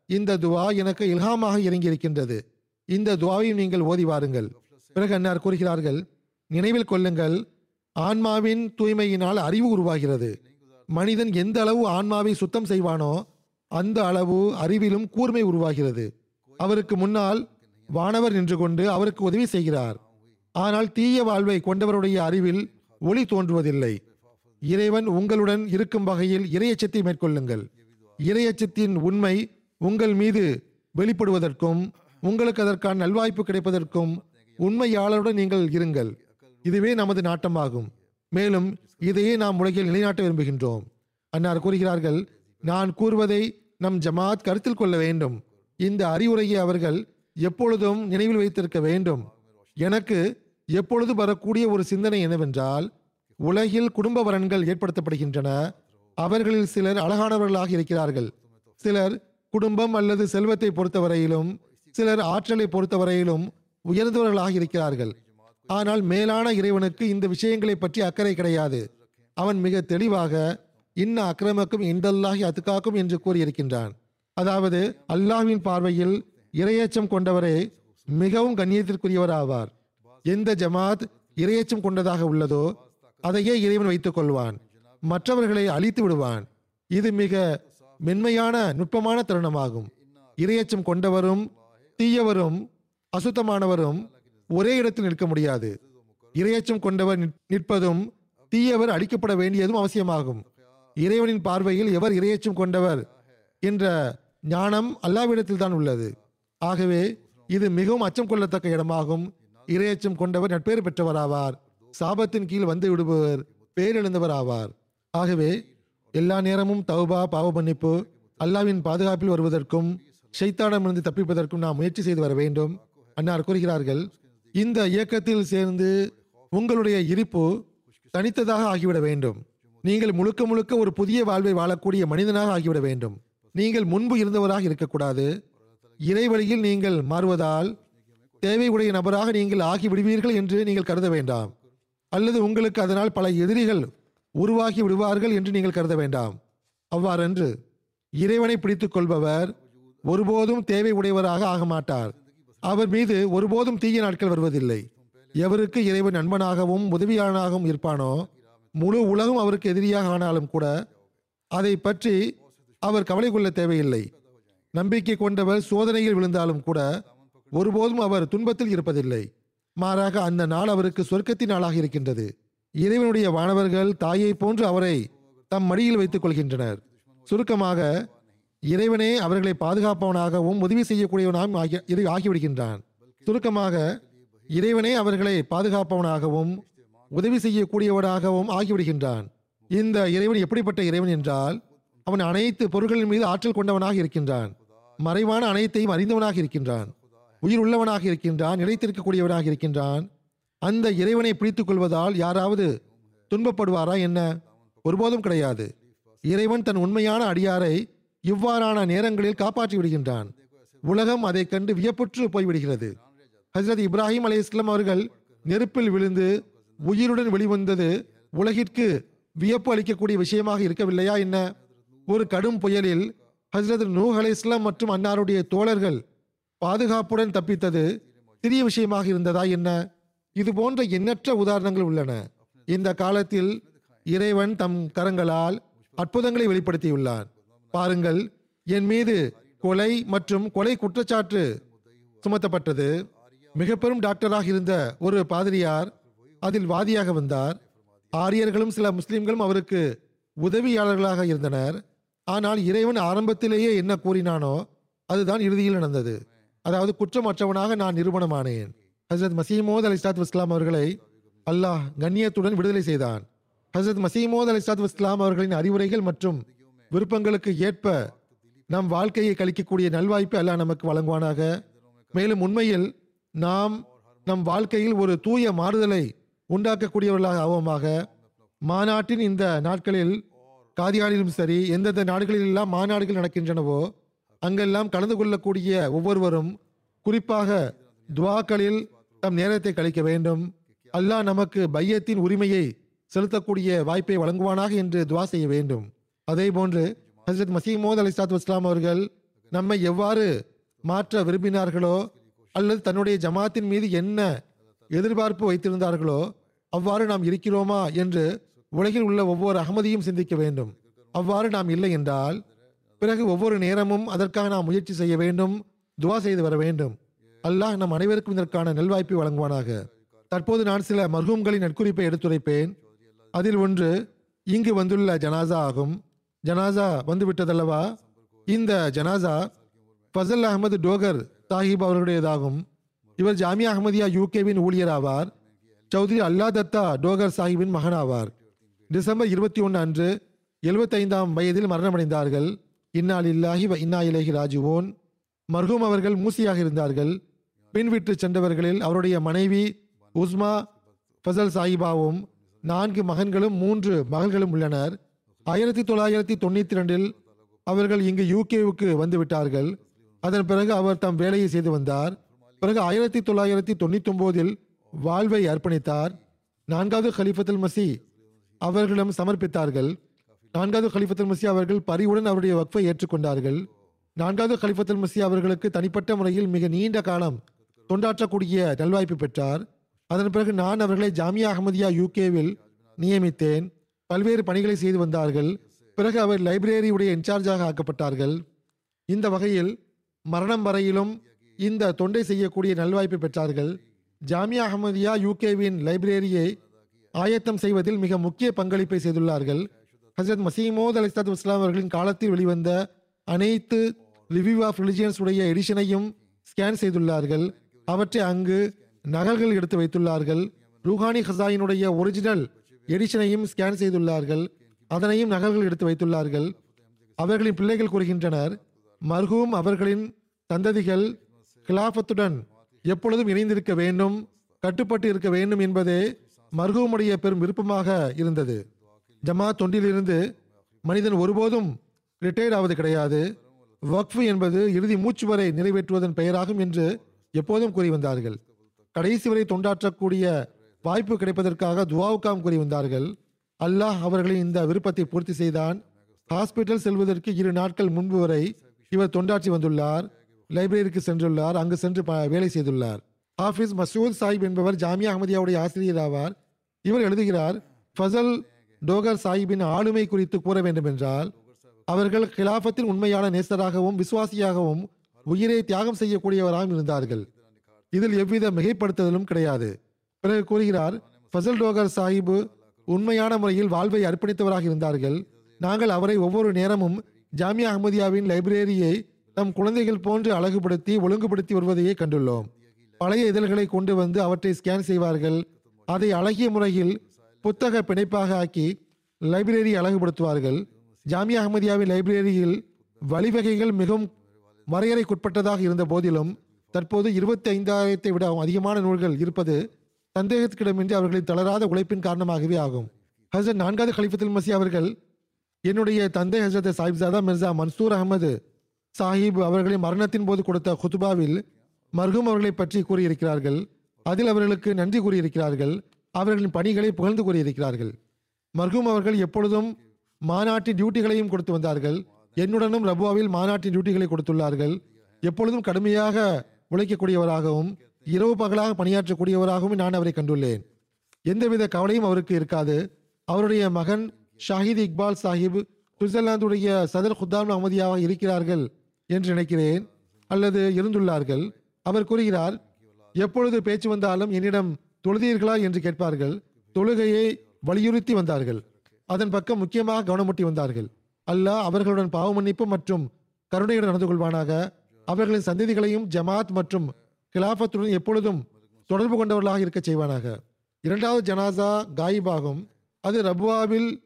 இந்த துவா எனக்கு இல்ஹாமாக இறங்கியிருக்கின்றது. இந்த துவாவையும் நீங்கள் ஓதி வாருங்கள். பிறகு அன்னார் கூறுகிறார்கள் நினைவில் கொள்ளுங்கள் ஆன்மாவின் தூய்மையினால் அறிவு உருவாகிறது. மனிதன் எந்த அளவு ஆன்மாவை சுத்தம் செய்வானோ அந்த அளவு அறிவிலும் கூர்மை உருவாகிறது. அவருக்கு முன்னால் வானவர் நின்று கொண்டு அவருக்கு உதவி செய்கிறார். ஆனால் தீய வாழ்வை கொண்டவருடைய அறிவில் ஒளி தோன்றுவதில்லை. இறைவன் உங்களுடன் இருக்கும் வகையில் இறையச்சத்தை மேற்கொள்ளுங்கள். இறையச்சத்தின் உண்மை உங்கள் மீது வெளிப்படுவதற்கும் உங்களுக்கு அதற்கான நல்வாய்ப்பு கிடைப்பதற்கும் உண்மையாளருடன் நீங்கள் இருங்கள். இதுவே நமது நாட்டமாகும். மேலும் இதையே நாம் உலகில் நிலைநாட்ட விரும்புகின்றோம். அன்னார் கூறுகிறார்கள் நான் கூறுவதை நம் ஜமாத் கருத்தில் கொள்ள வேண்டும். இந்த அறிவுரையை அவர்கள் எப்பொழுதும் நினைவில் வைத்திருக்க வேண்டும். எனக்கு எப்பொழுது வரக்கூடிய ஒரு சிந்தனை என்னவென்றால் உலகில் குடும்ப வரன்கள் ஏற்படுத்தப்படுகின்றன. அவர்களில் சிலர் அழகானவர்களாக இருக்கிறார்கள். சிலர் குடும்பம் அல்லது செல்வத்தை பொறுத்தவரையிலும் சிலர் ஆற்றலை பொறுத்தவரையிலும் உயர்ந்தவர்களாக இருக்கிறார்கள். ஆனால் மேலான இறைவனுக்கு இந்த விஷயங்களை பற்றி அக்கறை கிடையாது. அவன் மிக தெளிவாக இன்ன அக்கிரமக்கும் இந்தல்லாகி அத்துக்காக்கும் என்று கூறியிருக்கின்றான். அதாவது அல்லாஹ்வின் பார்வையில் இரையச்சம் கொண்டவரே மிகவும் கண்ணியத்திற்குரியவர் ஆவார் எந்த ஜமாத் இரையச்சம் கொண்டதாக உள்ளதோ அதையே இறைவன் வைத்துக் கொள்வான் மற்றவர்களை அழித்து விடுவான். இது மிக மென்மையான நுட்பமான தருணமாகும். இரையச்சம் கொண்டவரும் தீயவரும் அசுத்தமானவரும் ஒரே இடத்தில் நிற்க முடியாது. இரையச்சம் கொண்டவர் நிற்பதும் தீயவர் அழிக்கப்பட வேண்டியதும் அவசியமாகும். இறைவனின் பார்வையில் எவர் இரையச்சம் கொண்டவர் என்ற ஞானம் அல்லாவிடத்தில் தான் உள்ளது. ஆகவே இது மிகவும் அச்சம் கொள்ளத்தக்க இடமாகும். இரையச்சம் கொண்டவர் நட்பேறு பெற்றவராவார். சாபத்தின் கீழ் வந்து விடுபவர் பேரிழந்தவர் ஆவார். ஆகவே எல்லா நேரமும் தௌபா பாவ மன்னிப்பு அல்லாவின் பாதுகாப்பில் வருவதற்கும் ஷைத்தானிடமிருந்து தப்பிப்பதற்கும் நாம் முயற்சி செய்து வர வேண்டும். அன்னார் கூறுகிறார்கள் இந்த இயக்கத்தில் சேர்ந்து உங்களுடைய இருப்பு தனித்ததாக ஆகிவிட வேண்டும். நீங்கள் முழுக்க முழுக்க ஒரு புதிய வாழ்வை வாழக்கூடிய மனிதனாக ஆகிவிட வேண்டும். நீங்கள் முன்பு இருந்தவராக இருக்கக்கூடாது. இறைவழியில் நீங்கள் மாறுவதால் தேவை உடைய நபராக நீங்கள் ஆகி விடுவீர்கள் என்று நீங்கள் கருத வேண்டாம். அல்லது உங்களுக்கு அதனால் பல எதிரிகள் உருவாகி விடுவார்கள் என்று நீங்கள் கருத வேண்டாம். அவ்வாறன்று இறைவனை பிடித்துக் கொள்பவர் ஒருபோதும் தேவை உடையவராக ஆக மாட்டார். அவர் மீது ஒருபோதும் தீய நாட்கள் வருவதில்லை. எவருக்கு இறைவன் நண்பனாகவும் உதவியாளனாகவும் இருப்பானோ முழு உலகம் அவருக்கு எதிரியாக ஆனாலும் கூட அதை பற்றி அவர் கவலை கொள்ள தேவையில்லை. நம்பிக்கை கொண்டவர் சோதனையில் விழுந்தாலும் கூட ஒருபோதும் அவர் துன்பத்தில் இருப்பதில்லை. மாறாக அந்த நாள் அவருக்கு சொர்க்கத்தின் நாளாக இருக்கின்றது. இறைவனுடைய வானவர்கள் தாயை போன்று அவரை தம் மடியில் வைத்துக் கொள்கின்றனர். சுருக்கமாக இறைவனே அவர்களை பாதுகாப்பவனாகவும் உதவி செய்யக்கூடியவனாகவும் ஆகி இரு- ஆகிவிடுகின்றான். சுருக்கமாக இறைவனே அவர்களை பாதுகாப்பவனாகவும் உதவி செய்யக்கூடியவனாகவும் ஆகிவிடுகின்றான். இந்த இறைவன் எப்படிப்பட்ட இறைவன் என்றால் அவன் அனைத்து பொருள்களின் மீது ஆற்றல் கொண்டவனாக இருக்கின்றான். மறைவான அனைத்தையும் அறிந்தவனாக இருக்கின்றான். உயிர் உள்ளவனாக இருக்கின்றான் நிலைத்திருக்கக்கூடியவனாக இருக்கின்றான். அந்த இறைவனை பிடித்துக் கொள்வதால் யாராவது துன்பப்படுவாரா என்ன? ஒருபோதும் கிடையாது. இறைவன் தன் உண்மையான அடியாரை இவ்வாறான நேரங்களில் காப்பாற்றி விடுகின்றான் உலகம் அதைக் கண்டு வியப்புற்று போய்விடுகிறது. ஹசரத் இப்ராஹிம் அலை இஸ்லாம் அவர்கள் நெருப்பில் விழுந்து உயிருடன் வெளிவந்தது உலகிற்கு வியப்பு அளிக்கக்கூடிய விஷயமாக இருக்கவில்லையா என்ன? ஒரு கடும் புயலில் ஹசரத் நூஹ் அலை இஸ்லாம் மற்றும் அன்னாருடைய தோழர்கள் பாதுகாப்புடன் தப்பித்தது சிறிய விஷயமாக இருந்ததா என்ன? இது போன்ற எண்ணற்ற உதாரணங்கள் உள்ளன. இந்த காலத்தில் இறைவன் தம் கரங்களால் அற்புதங்களை வெளிப்படுத்தியுள்ளான் பாருங்கள் என் மீது கொலை மற்றும் கொலை குற்றச்சாட்டு சுமத்தப்பட்டது. மிக பெரும் டாக்டராக இருந்த ஒரு பாதிரியார் அதில் வாதியாக வந்தார். ஆரியர்களும் சில முஸ்லிம்களும் அவருக்கு உதவியாளர்களாக இருந்தனர். ஆனால் இறைவன் ஆரம்பத்திலேயே என்ன கூறினானோ அதுதான் இறுதியில் நடந்தது. அதாவது குற்றமற்றவனாக நான் நிரூபணமானேன். ஹசரத் மசீமோத் அலி சாத் இஸ்லாம் அவர்களை அல்லாஹ் கண்ணியத்துடன் விடுதலை செய்தான். ஹசரத் மசீமோத் அலி சாத் இஸ்லாம் அவர்களின் அறிவுரைகள் மற்றும் விருப்பங்களுக்கு ஏற்ப நம் வாழ்க்கையை கழிக்கக்கூடிய நல்வாய்ப்பு அல்லாஹ் நமக்கு வழங்குவானாக. மேலும் உண்மையில் நாம் நம் வாழ்க்கையில் ஒரு தூய மாறுதலை உண்டாக்கக்கூடியவர்களாக ஆவோமாக. மாநாட்டின் இந்த நாட்களில் காதியானிலும் சரி எந்தெந்த நாடுகளிலெல்லாம் மாநாடுகள் நடக்கின்றனவோ அங்கெல்லாம் கலந்து கொள்ளக்கூடிய ஒவ்வொருவரும் குறிப்பாக துவாக்களில் தம் நேரத்தை கழிக்க வேண்டும். அல்லாஹ் நமக்கு பையத்தின் உரிமையை செலுத்தக்கூடிய வாய்ப்பை வழங்குவானாக என்று துவா செய்ய வேண்டும். அதே போன்று ஹசரத் மசீமோத் அலி சாத் இஸ்லாம் அவர்கள் நம்மை எவ்வாறு மாற்ற விரும்பினார்களோ அல்லது தன்னுடைய ஜமாத்தின் மீது என்ன எதிர்பார்ப்பு வைத்திருந்தார்களோ அவ்வாறு நாம் இருக்கிறோமா என்று உலகில் உள்ள ஒவ்வொரு அகமதியும் சிந்திக்க வேண்டும். அவ்வாறு நாம் இல்லை என்றால் பிறகு ஒவ்வொரு நேரமும் அதற்காக நாம் முயற்சி செய்ய வேண்டும் துவா செய்து வர வேண்டும். அல்லாஹ் நம் அனைவருக்கும் இதற்கான நல்வாய்ப்பை வழங்குவானாக. தற்போது நான் சில மர்ஹூம்களின் நட்குறிப்பை எடுத்துரைப்பேன். அதில் ஒன்று இங்கு வந்துள்ள ஜனாசா ஆகும். ஜனாசா வந்துவிட்டதல்லவா? இந்த ஜனாசா ஃபசல் அகமது டோகர் சாஹிப் அவர்களுடையதாகும். இவர் ஜாமியா அஹமதியா யூகேவின் ஊழியர் ஆவார் சௌத்ரி அல்லா தத்தா டோகர் சாஹிப்பின் மகன் ஆவார் டிசம்பர் இருபத்தி ஒன்று அன்று எழுபத்தைந்தாம் வயதில் மரணமடைந்தார்கள். இன்னால் இல்லாஹி வ இன்னா இலேஹி ராஜுவோன் மர்ஹூம் அவர்கள் மூசியாக இருந்தார்கள். பின் விட்டு சென்றவர்களில் அவருடைய மனைவி உஸ்மா ஃபசல் சாஹிபாவும் நான்கு மகன்களும் மூன்று மகள்களும் உள்ளனர். ஆயிரத்தி தொள்ளாயிரத்தி தொண்ணூற்றி ரெண்டில் அவர்கள் இங்கு யூகேவுக்கு வந்து விட்டார்கள் அதன் பிறகு அவர் தம் வேலையை செய்து வந்தார். பிறகு ஆயிரத்தி தொள்ளாயிரத்தி தொண்ணூத்தி ஒன்போதில் வாழ்வை அர்ப்பணித்தார். நான்காவது ஹலிஃபத்துல் மசி அவர்களிடம் சமர்ப்பித்தார்கள். நான்காவது கலிஃபத்தல் மசி அவர்கள் பரிவுடன் அவருடைய வக்ஃபை ஏற்றுக்கொண்டார்கள். நான்காவது கலிஃபத்தல் மசி அவர்களுக்கு தனிப்பட்ட முறையில் மிக நீண்ட காலம் தொண்டாற்றக்கூடிய நல்வாய்ப்பு பெற்றார். அதன் பிறகு நான் அவர்களை ஜாமியா அகமதியா யூகேவில் நியமித்தேன். பல்வேறு பணிகளை செய்து வந்தார்கள். பிறகு அவர் லைப்ரரியுடைய இன்சார்ஜாக ஆக்கப்பட்டார்கள். இந்த வகையில் மரணம் வரையிலும் இந்த தொண்டை செய்யக்கூடிய நல்வாய்ப்பு பெற்றார்கள். ஜாமியா அகமதியா யூகேவின் லைப்ரரியை ஆயத்தம் செய்வதில் மிக முக்கிய பங்களிப்பை செய்துள்ளார்கள். ஹசரத் மசீமோத் அலிஸ்தாத் இஸ்லாம் அவர்களின் காலத்தில் வெளிவந்த அனைத்து ரிவ்யூ ஆஃப் ரிலிஜியன்ஸ் உடைய எடிஷனையும் ஸ்கேன் செய்துள்ளார்கள். அவற்றை அங்கு நகல்கள் எடுத்து வைத்துள்ளார்கள். ரூஹானி ஹசாயினுடைய ஒரிஜினல் எடிஷனையும் ஸ்கேன் செய்துள்ளார்கள். அதனையும் நகல்கள் எடுத்து வைத்துள்ளார்கள். அவர்களின் பிள்ளைகள் கூறுகின்றனர் மர்ஹூம் அவர்களின் சந்ததிகள் கிலாஃபத்துடன் எப்பொழுதும் இணைந்திருக்க வேண்டும் கட்டுப்பட்டு இருக்க வேண்டும் என்பதே மர்ஹூமுடைய பெரும் விருப்பமாக இருந்தது. ஜமாத் தொண்டிலிருந்து மனிதன் ஒருபோதும் ரிட்டையர்ட் ஆவது கிடையாது. வக்ஃபு என்பது இறுதி மூச்சு வரை நிறைவேற்றுவதன் பெயராகும் என்று எப்போதும் கூறி வந்தார்கள். கடைசி வரை தொண்டாற்றக்கூடிய வாய்ப்பு கிடைப்பதற்காக துவாவுக்காம் கூறி வந்தார்கள். அல்லாஹ் அவர்களின் இந்த விருப்பத்தை பூர்த்தி செய்தான். ஹாஸ்பிட்டல் செல்வதற்கு இரு நாட்கள் முன்பு வரை இவர் தொண்டாற்றி வந்துள்ளார். லைப்ரரிக்கு சென்றுள்ளார். அங்கு சென்று வேலை செய்துள்ளார். ஹாஃபிஸ் மசூத் சாஹிப் என்பவர் ஜாமியா அகமதியாவுடைய ஆசிரியர் ஆவார். இவர் எழுதுகிறார் ஃபசல் டோகர் சாஹிப்பின் ஆளுமை குறித்து கூற வேண்டும் என்றால் அவர்கள் கிலாஃபத்தின் உண்மையான நேசராகவும் விசுவாசியாகவும் உயிரை தியாகம் செய்யக்கூடியவராகவும் இருந்தார்கள். இதில் எவ்வித மிகைப்படுத்துதலும் கிடையாது. பிறகு கூறுகிறார் ஃபசல் டோகர் சாஹிபு உண்மையான முறையில் வாழ்வை அர்ப்பணித்தவராக இருந்தார்கள். நாங்கள் அவரை ஒவ்வொரு நேரமும் ஜாமியா அஹமதியாவின் லைப்ரரியை நம் குழந்தைகள் போன்று அழகுபடுத்தி ஒழுங்குபடுத்தி வருவதையே கண்டுள்ளோம். பழைய இதழ்களை கொண்டு வந்து அவற்றை ஸ்கேன் செய்வார்கள். அதை அழகிய முறையில் புத்தக பிணைப்பாக ஆக்கி லைப்ரரி அழகுபடுத்துவார்கள். ஜாமியா அஹமதியாவின் லைப்ரரியில் வழிவகைகள் மிகவும் வரையறைக்குட்பட்டதாக இருந்த போதிலும் தற்போது இருபத்தி ஐந்தாயிரத்தை விட அதிகமான நூல்கள் இருப்பது சந்தேகத்துக்கிடமின்றி அவர்களின் தளராத உழைப்பின் காரணமாகவே ஆகும். ஹசரத் நான்காவது கலிஃபத்துல் மசி அவர்கள் என்னுடைய தந்தை ஹசரத் சாஹிப்சாதா மிர்சா மன்சூர் அகமது சாஹிப் அவர்களின் மரணத்தின் போது கொடுத்த குத்துபாவில் மர்ஹூம் அவர்களை பற்றி கூறியிருக்கிறார்கள். அதில் அவர்களுக்கு நன்றி கூறியிருக்கிறார்கள். அவர்களின் பணிகளை புகழ்ந்து கூறியிருக்கிறார்கள் மர்ஹூம் அவர்கள் எப்பொழுதும் மாநாட்டின் டியூட்டிகளையும் கொடுத்து வந்தார்கள். என்னுடனும் ரபுவாவில் மாநாட்டின் டியூட்டிகளை கொடுத்துள்ளார்கள். எப்பொழுதும் கடுமையாக உழைக்கக்கூடியவராகவும் இரவு பகலாக பணியாற்றக்கூடியவராகவும் நான் அவரை கண்டுள்ளேன். எந்தவித கவலையும் அவருக்கு இருக்காது. அவருடைய மகன் ஷாஹித் இக்பால் சாஹிப் சுவிட்சர்லாந்துடைய சதர் குத்தாம் அஹமதியாக இருக்கிறார்கள் என்று நினைக்கிறேன். அல்லது இருந்துள்ளார்கள். அவர் கூறுகிறார் எப்பொழுது பேச்சு வந்தாலும் என்னிடம் தொழுதீர்களா என்று கேட்பார்கள். தொழுகையை வலியுறுத்தி வந்தார்கள். அதன் பக்கம் முக்கியமாக கவனமூட்டி வந்தார்கள். அல்லாஹ் அவர்களுடன் பாவ மன்னிப்பு மற்றும் கருணையுடன் நடந்து கொள்வானாக. அவர்களின் சந்ததிகளையும் ஜமாத் மற்றும் கிலாஃபத்துடன் எப்பொழுதும் தொடர்பு கொண்டவர்களாக இருக்கச் செய்வானாக. இரண்டாவது ஜனாசா காயிபாகும். அது ரபுவாவில்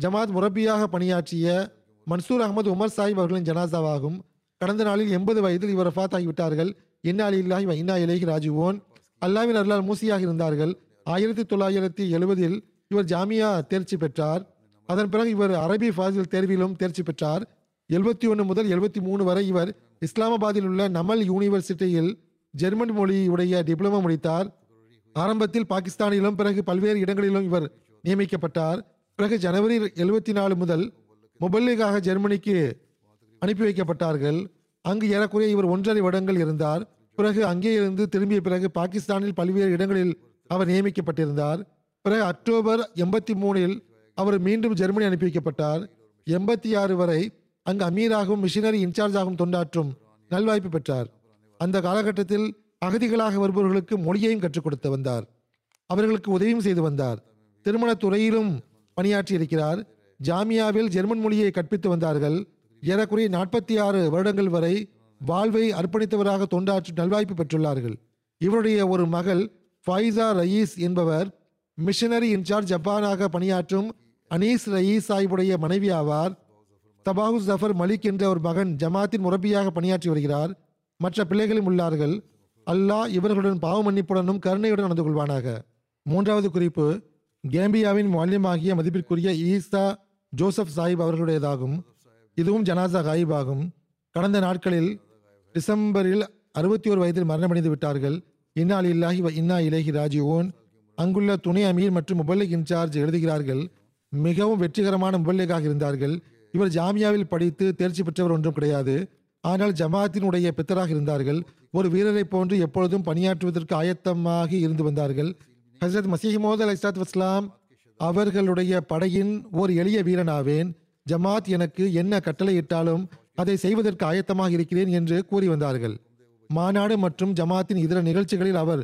ஜமாத் முரப்பியாக பணியாற்றிய மன்சூர் அகமது உமர் சாஹிப் அவர்களின் ஜனாசாவாகும். கடந்த நாளில் எண்பது வயதில் இவர் ரஃபாத் ஆகிவிட்டார்கள். இன்னா அலில்லாஹி வைனா இன்னா ராஜுவோன் அல்லாவின் அருளால் மூசியாக இருந்தார்கள். ஆயிரத்தி தொள்ளாயிரத்தி எழுபதில் இவர் ஜாமியா தேர்ச்சி பெற்றார். அதன் பிறகு இவர் அரபி ஃபாசில் தேர்விலும் தேர்ச்சி பெற்றார். எழுபத்தி ஒன்று முதல் எழுபத்தி மூணு வரை இவர் இஸ்லாமாபாத்தில் உள்ள நமல் யூனிவர்சிட்டியில் ஜெர்மன் மொழியுடைய டிப்ளமோ முடித்தார். ஆரம்பத்தில் பாகிஸ்தானிலும் பிறகு பல்வேறு இடங்களிலும் இவர் நியமிக்கப்பட்டார். பிறகு ஜனவரி எழுபத்தி நாலு முதல் மொபைலுக்காக ஜெர்மனிக்கு அனுப்பி வைக்கப்பட்டார்கள். அங்கு ஏறக்குறைய இவர் ஒன்றரை வருடங்கள் இருந்தார். பிறகு அங்கேயிருந்து திரும்பிய பிறகு பாகிஸ்தானில் பல்வேறு இடங்களில் அவர் நியமிக்கப்பட்டிருந்தார். பிறகு அக்டோபர் எண்பத்தி மூணில் அவர் மீண்டும் ஜெர்மனி அனுப்பி வைக்கப்பட்டார். எண்பத்தி ஆறு வரை அங்கு அமீராகவும் மிஷினரி இன்சார்ஜாகவும் தொண்டாற்றும் நல்வாய்ப்பு பெற்றார். அந்த காலகட்டத்தில் அகதிகளாக வருபவர்களுக்கு மொழியையும் கற்றுக் கொடுத்து வந்தார். அவர்களுக்கு உதவியும் செய்து வந்தார். திருமணத் துறையிலும் பணியாற்றி இருக்கிறார். ஜாமியாவில் ஜெர்மன் மொழியை கற்பித்து வந்தார்கள். ஏறக்குறைய நாற்பத்தி ஆறு வருடங்கள் வரை வாழ்வை அர்ப்பணித்தவராக தொண்டாற்றி நல்வாய்ப்பு பெற்றுள்ளார்கள். இவருடைய ஒரு மகள் ஃபைசா ரயீஸ் என்பவர் மிஷனரி இன்சார்ஜ் ஜப்பானாக பணியாற்றும் அனீஸ் ரயீஸ் சாஹிபுடைய மனைவி ஆவார். தபாஹு ஜஃபர் மலிக் என்ற ஒரு மகன் ஜமாத்தின் முரப்பியாக பணியாற்றி வருகிறார். மற்ற பிள்ளைகளும் உள்ளார்கள். அல்லாஹ் இவர்களுடன் பாவ மன்னிப்புடனும் கருணையுடன் நடந்து கொள்வானாக. மூன்றாவது குறிப்பு கேம்பியாவின் மாலியமாகிய மதிப்பிற்குரிய ஈசா ஜோசப் சாஹிப் அவர்களுடையதாகும். இதுவும் ஜனாசா காயிபாகும். ஆகும் கடந்த நாட்களில் டிசம்பரில் அறுபத்தி ஒரு வயதில் மரணமடைந்து விட்டார்கள். இன்னா இல்லாஹி வ இன்னா இலேஹி ராஜீவோன் அங்குள்ள துணை அமீர் மற்றும் முபல்லிக் இன்சார்ஜ் எழுதுகிறார்கள் மிகவும் வெற்றிகரமான முபல்லிகாக இருந்தார்கள். இவர் ஜாமியாவில் படித்து தேர்ச்சி பெற்றவர் ஒன்றும் கிடையாது. ஆனால் ஜமாத்தினுடைய பித்தராக இருந்தார்கள். ஒரு வீரரை போன்று எப்பொழுதும் பணியாற்றுவதற்கு ஆயத்தமாக இருந்து வந்தார்கள். ஹசரத் மசீஹமோத் அலி இஸ்லாத் வஸ்லாம் அவர்களுடைய படையின் ஓர் எளிய வீரனாவேன். ஜமாத் எனக்கு என்ன கட்டளையிட்டாலும் அதை செய்வதற்கு ஆயத்தமாக இருக்கிறேன் என்று கூறி வந்தார்கள். மாநாடு மற்றும் ஜமாத்தின் இதர நிகழ்ச்சிகளில் அவர்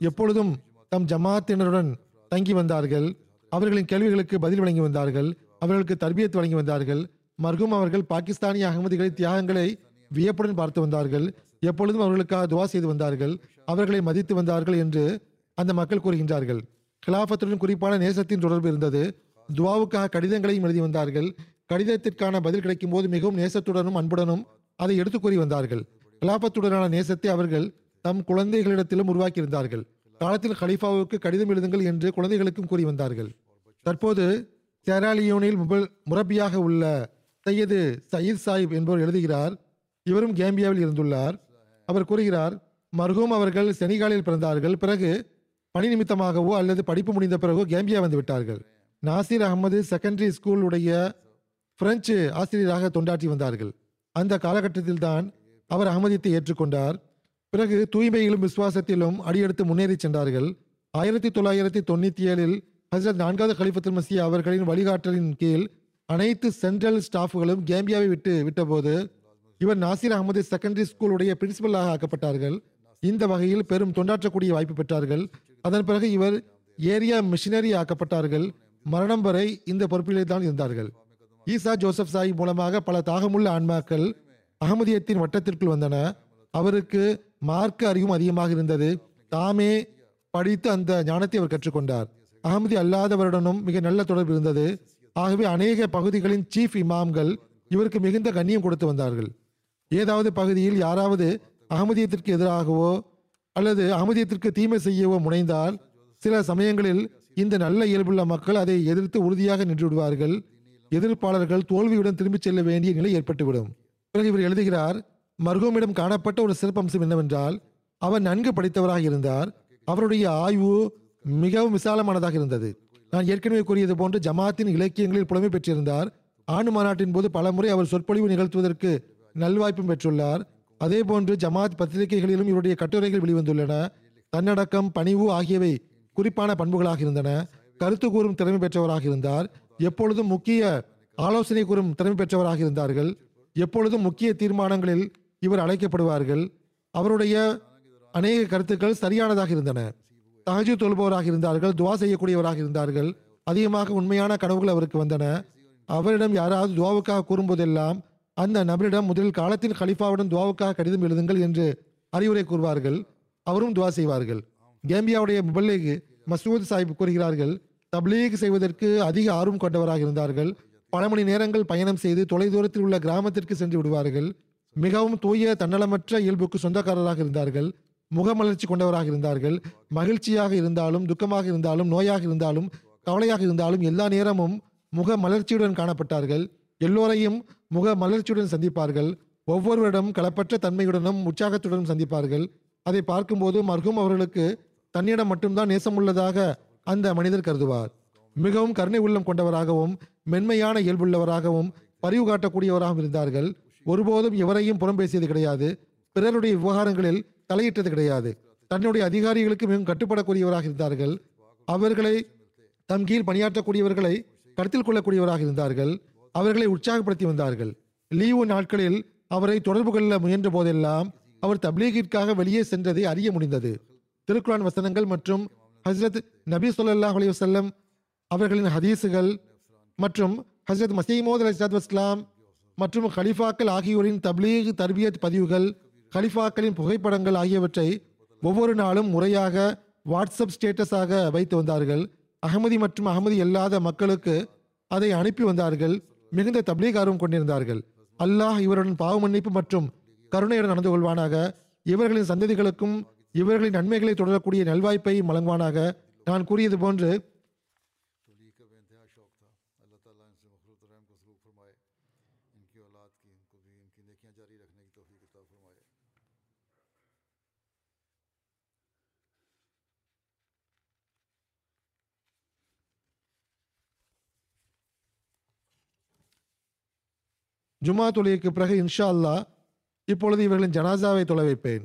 எப்பொழுதும் தம் ஜமாத்தினருடன் தங்கி வந்தார்கள். அவர்களின் கேள்விகளுக்கு பதில் வழங்கி வந்தார்கள். அவர்களுக்கு தர்பியத் வழங்கி வந்தார்கள். மர்ஹூம் அவர்கள் பாகிஸ்தானிய அகமதிகளின் தியாகங்களை வியப்புடன் பார்த்து வந்தார்கள். எப்பொழுதும் அவர்களுக்காக துவா செய்து வந்தார்கள். அவர்களை மதித்து வந்தார்கள் என்று அந்த மக்கள் கூறுகின்றார்கள். கிலாஃபத்துடன் குறிப்பான நேசத்தின் தொடர்பு இருந்தது. துவாவுக்காக கடிதங்களையும் எழுதி வந்தார்கள். கடிதத்திற்கான பதில் கிடைக்கும் போது மிகவும் நேசத்துடனும் அன்புடனும் அதை எடுத்து கூறி வந்தார்கள். கலாபத்துடனான நேசத்தை அவர்கள் தம் குழந்தைகளிடத்திலும் உருவாக்கியிருந்தார்கள். காலத்தில் கலீஃபாவுக்கு கடிதம் எழுதுங்கள் என்று குழந்தைகளுக்கும் கூறி வந்தார்கள். தற்போது செராலியோனில் முபல் முரப்பியாக உள்ள சையது சயீத் சாஹிப் என்பவர் எழுதுகிறார். இவரும் கேம்பியாவில் இருந்துள்ளார். அவர் கூறுகிறார் மர்ஹூம் அவர்கள் செனிகாலில் பிறந்தார்கள். பிறகு பணி நிமித்தமாகவோ அல்லது படிப்பு முடிந்த பிறகோ கேம்பியா வந்து விட்டார்கள். நாசிர் அகமது செகண்டரி ஸ்கூல் உடைய பிரெஞ்சு ஆசிரியராக தொண்டாற்றி வந்தார்கள். அந்த காலகட்டத்தில்தான் அவர் அகமதியத்தை ஏற்றுக்கொண்டார். பிறகு தூய்மையிலும் விசுவாசத்திலும் அடியெடுத்து முன்னேறி சென்றார்கள். ஆயிரத்தி தொள்ளாயிரத்தி தொண்ணூத்தி ஏழில் ஹசரத் நான்காவது கலிஃபத்துல் மசி அவர்களின் வழிகாட்டலின் கீழ் அனைத்து சென்ட்ரல் ஸ்டாஃப்களும் கேம்பியாவை விட்டு விட்டபோது இவர் நாசிர் அகமது செகண்டரி ஸ்கூலுடைய பிரின்சிபலாக ஆக்கப்பட்டார்கள். இந்த வகையில் பெரும் தொண்டாற்றக்கூடிய வாய்ப்பு பெற்றார்கள். அதன் பிறகு இவர் ஏரியா மிஷினரி ஆக்கப்பட்டார்கள். மரணம் வரை இந்த பொறுப்பிலே தான் இருந்தார்கள். ஈசா ஜோசப் சாஹிப் மூலமாக பல தாகமுள்ள ஆன்மாக்கள் அகமதியத்தின் வட்டத்திற்குள் வந்தன. அவருக்கு மார்க்க அறிவும் அதிகமாக இருந்தது. தாமே படித்து அந்த ஞானத்தை அவர் கற்றுக்கொண்டார். அகமதி அல்லாதவருடனும் மிக நல்ல தொடர்பு இருந்தது. ஆகவே அநேக பகுதிகளின் சீஃப் இமாம்கள் இவருக்கு மிகுந்த கண்ணியம் கொடுத்து வந்தார்கள். ஏதாவது பகுதியில் யாராவது அகமதியத்திற்கு எதிராகவோ அல்லது அகமதியத்திற்கு தீமை செய்யவோ முனைந்தால் சில சமயங்களில் இந்த நல்ல இயல்புள்ள மக்கள் அதை எதிர்த்து உறுதியாக நின்று விடுவார்கள். எதிர்ப்பாளர்கள் தோல்வியுடன் திரும்பிச் செல்ல வேண்டிய நிலை ஏற்பட்டுவிடும். பிறகு இவர் எழுதுகிறார் மர்ஹூமிடம் காணப்பட்ட ஒரு சிறப்பம்சம் என்னவென்றால் அவர் நன்கு படித்தவராக இருந்தார். அவருடைய ஆய்வு மிகவும் விசாலமானதாக இருந்தது. நான் ஏற்கனவே கூறியது போன்று ஜமாத்தின் இலக்கியங்களில் புலமை பெற்றிருந்தார். ஆண்டு மாநாட்டின் போது பலமுறை அவர் சொற்பொழிவு நிகழ்த்துவதற்கு நல்வாய்ப்பும் பெற்றுள்ளார். அதே போன்று ஜமாத் பத்திரிகைகளிலும் இவருடைய கட்டுரைகள் வெளிவந்துள்ளன. தன்னடக்கம் பணிவு ஆகியவை குறிப்பான பண்புகளாக இருந்தன. கருத்து கூறும் திறமை பெற்றவராக இருந்தார். எப்பொழுதும் முக்கிய ஆலோசனை கூறும் திறமை பெற்றவராக இருந்தார்கள். எப்பொழுதும் முக்கிய தீர்மானங்களில் இவர் அழைக்கப்படுவார்கள். அவருடைய அநேக கருத்துக்கள் சரியானதாக இருந்தன. தகஜு தொழுபவராக இருந்தார்கள் துவா செய்யக்கூடியவராக இருந்தார்கள். அதிகமாக உண்மையான கனவுகள் அவருக்கு வந்தன. அவரிடம் யாராவது துவாவுக்காக கூறும்போதெல்லாம் அந்த நபரிடம் முதலில் காலத்தில் கலிஃபாவுடன் துவாவுக்காக கடிதம் எழுதுங்கள் என்று அறிவுரை கூறுவார்கள். அவரும் துவா செய்வார்கள். கேம்பியாவுடைய முபல்லேகு மசூத் சாஹிப் கூறுகிறார்கள் தப்லீக் செய்வதற்கு அதிக ஆர்வம் கொண்டவராக இருந்தார்கள். பல மணி நேரங்கள் பயணம் செய்து தொலைதூரத்தில் உள்ள கிராமத்திற்கு சென்று விடுவார்கள். மிகவும் தூய தன்னலமற்ற இயல்புக்கு சொந்தக்காரராக இருந்தார்கள். முகமலர்ச்சி கொண்டவராக இருந்தார்கள். மகிழ்ச்சியாக இருந்தாலும் துக்கமாக இருந்தாலும் நோயாக இருந்தாலும் கவலையாக இருந்தாலும் எல்லா நேரமும் முக மலர்ச்சியுடன் காணப்பட்டார்கள். எல்லோரையும் முக மலர்ச்சியுடன் சந்திப்பார்கள். ஒவ்வொருவரிடம் களப்பற்ற தன்மையுடனும் உற்சாகத்துடனும் சந்திப்பார்கள். அதை பார்க்கும்போது மர்ஹூம் அவர்களுக்கு தன்னிடம் மட்டும்தான் நேசமுள்ளதாக அந்த மனிதர் கருதுவார். மிகவும் கருணை உள்ளம் கொண்டவராகவும் மென்மையான இயல்புள்ளவராகவும் பரிவு காட்டக்கூடியவராகவும் இருந்தார்கள். ஒருபோதும் எவரையும் புறம் பேசியது கிடையாது. பிறருடைய விவகாரங்களில் தலையிட்டது கிடையாது. தன்னுடைய அதிகாரிகளுக்கு மிகவும் கட்டுப்படக்கூடியவராக இருந்தார்கள். அவர்களை தம் கீழ் பணியாற்றக்கூடியவர்களை கருத்தில் கொள்ளக்கூடியவராக இருந்தார்கள். அவர்களை உற்சாகப்படுத்தி வந்தார்கள். லீவு நாட்களில் அவரை தொடர்பு கொள்ள முயன்ற போதெல்லாம் அவர் தப்லீகிற்காக வெளியே சென்றதை அறிய முடிந்தது. திருக்குரான் வசனங்கள் மற்றும் ஹஸ்ரத் நபி சொல்லாஹ் அலைஹி வஸல்லம் அவர்களின் ஹதீஸுகள் மற்றும் ஹஸ்ரத் மசீமோத் அலிஸ்லாத் வஸ்லாம் மற்றும் ஹலிஃபாக்கள் ஆகியோரின் தப்லீக் தர்பியத் பதிவுகள் ஹலிஃபாக்களின் புகைப்படங்கள் ஆகியவற்றை ஒவ்வொரு நாளும் முறையாக வாட்ஸ்அப் ஸ்டேட்டஸாக வைத்து வந்தார்கள். அகமதி மற்றும் அகமதி இல்லாத மக்களுக்கு அதை அனுப்பி வந்தார்கள். மிகுந்த தப்லீக் ஆர்வம் கொண்டிருந்தார்கள். அல்லாஹ் இவருடன் பாவ மன்னிப்பு மற்றும் கருணையுடன் நடந்து கொள்வானாக. இவர்களின் சந்ததிகளுக்கும் இவர்களின் நன்மைகளை தொடரக்கூடிய நல்வாய்ப்பை வழங்குவானாக நான் கூறியது போன்று ஜுமா தொழுகைக்கு பிறகு இன்ஷா அல்லா இப்பொழுது இவர்களின் ஜனாசாவை தொலை வைப்பேன்.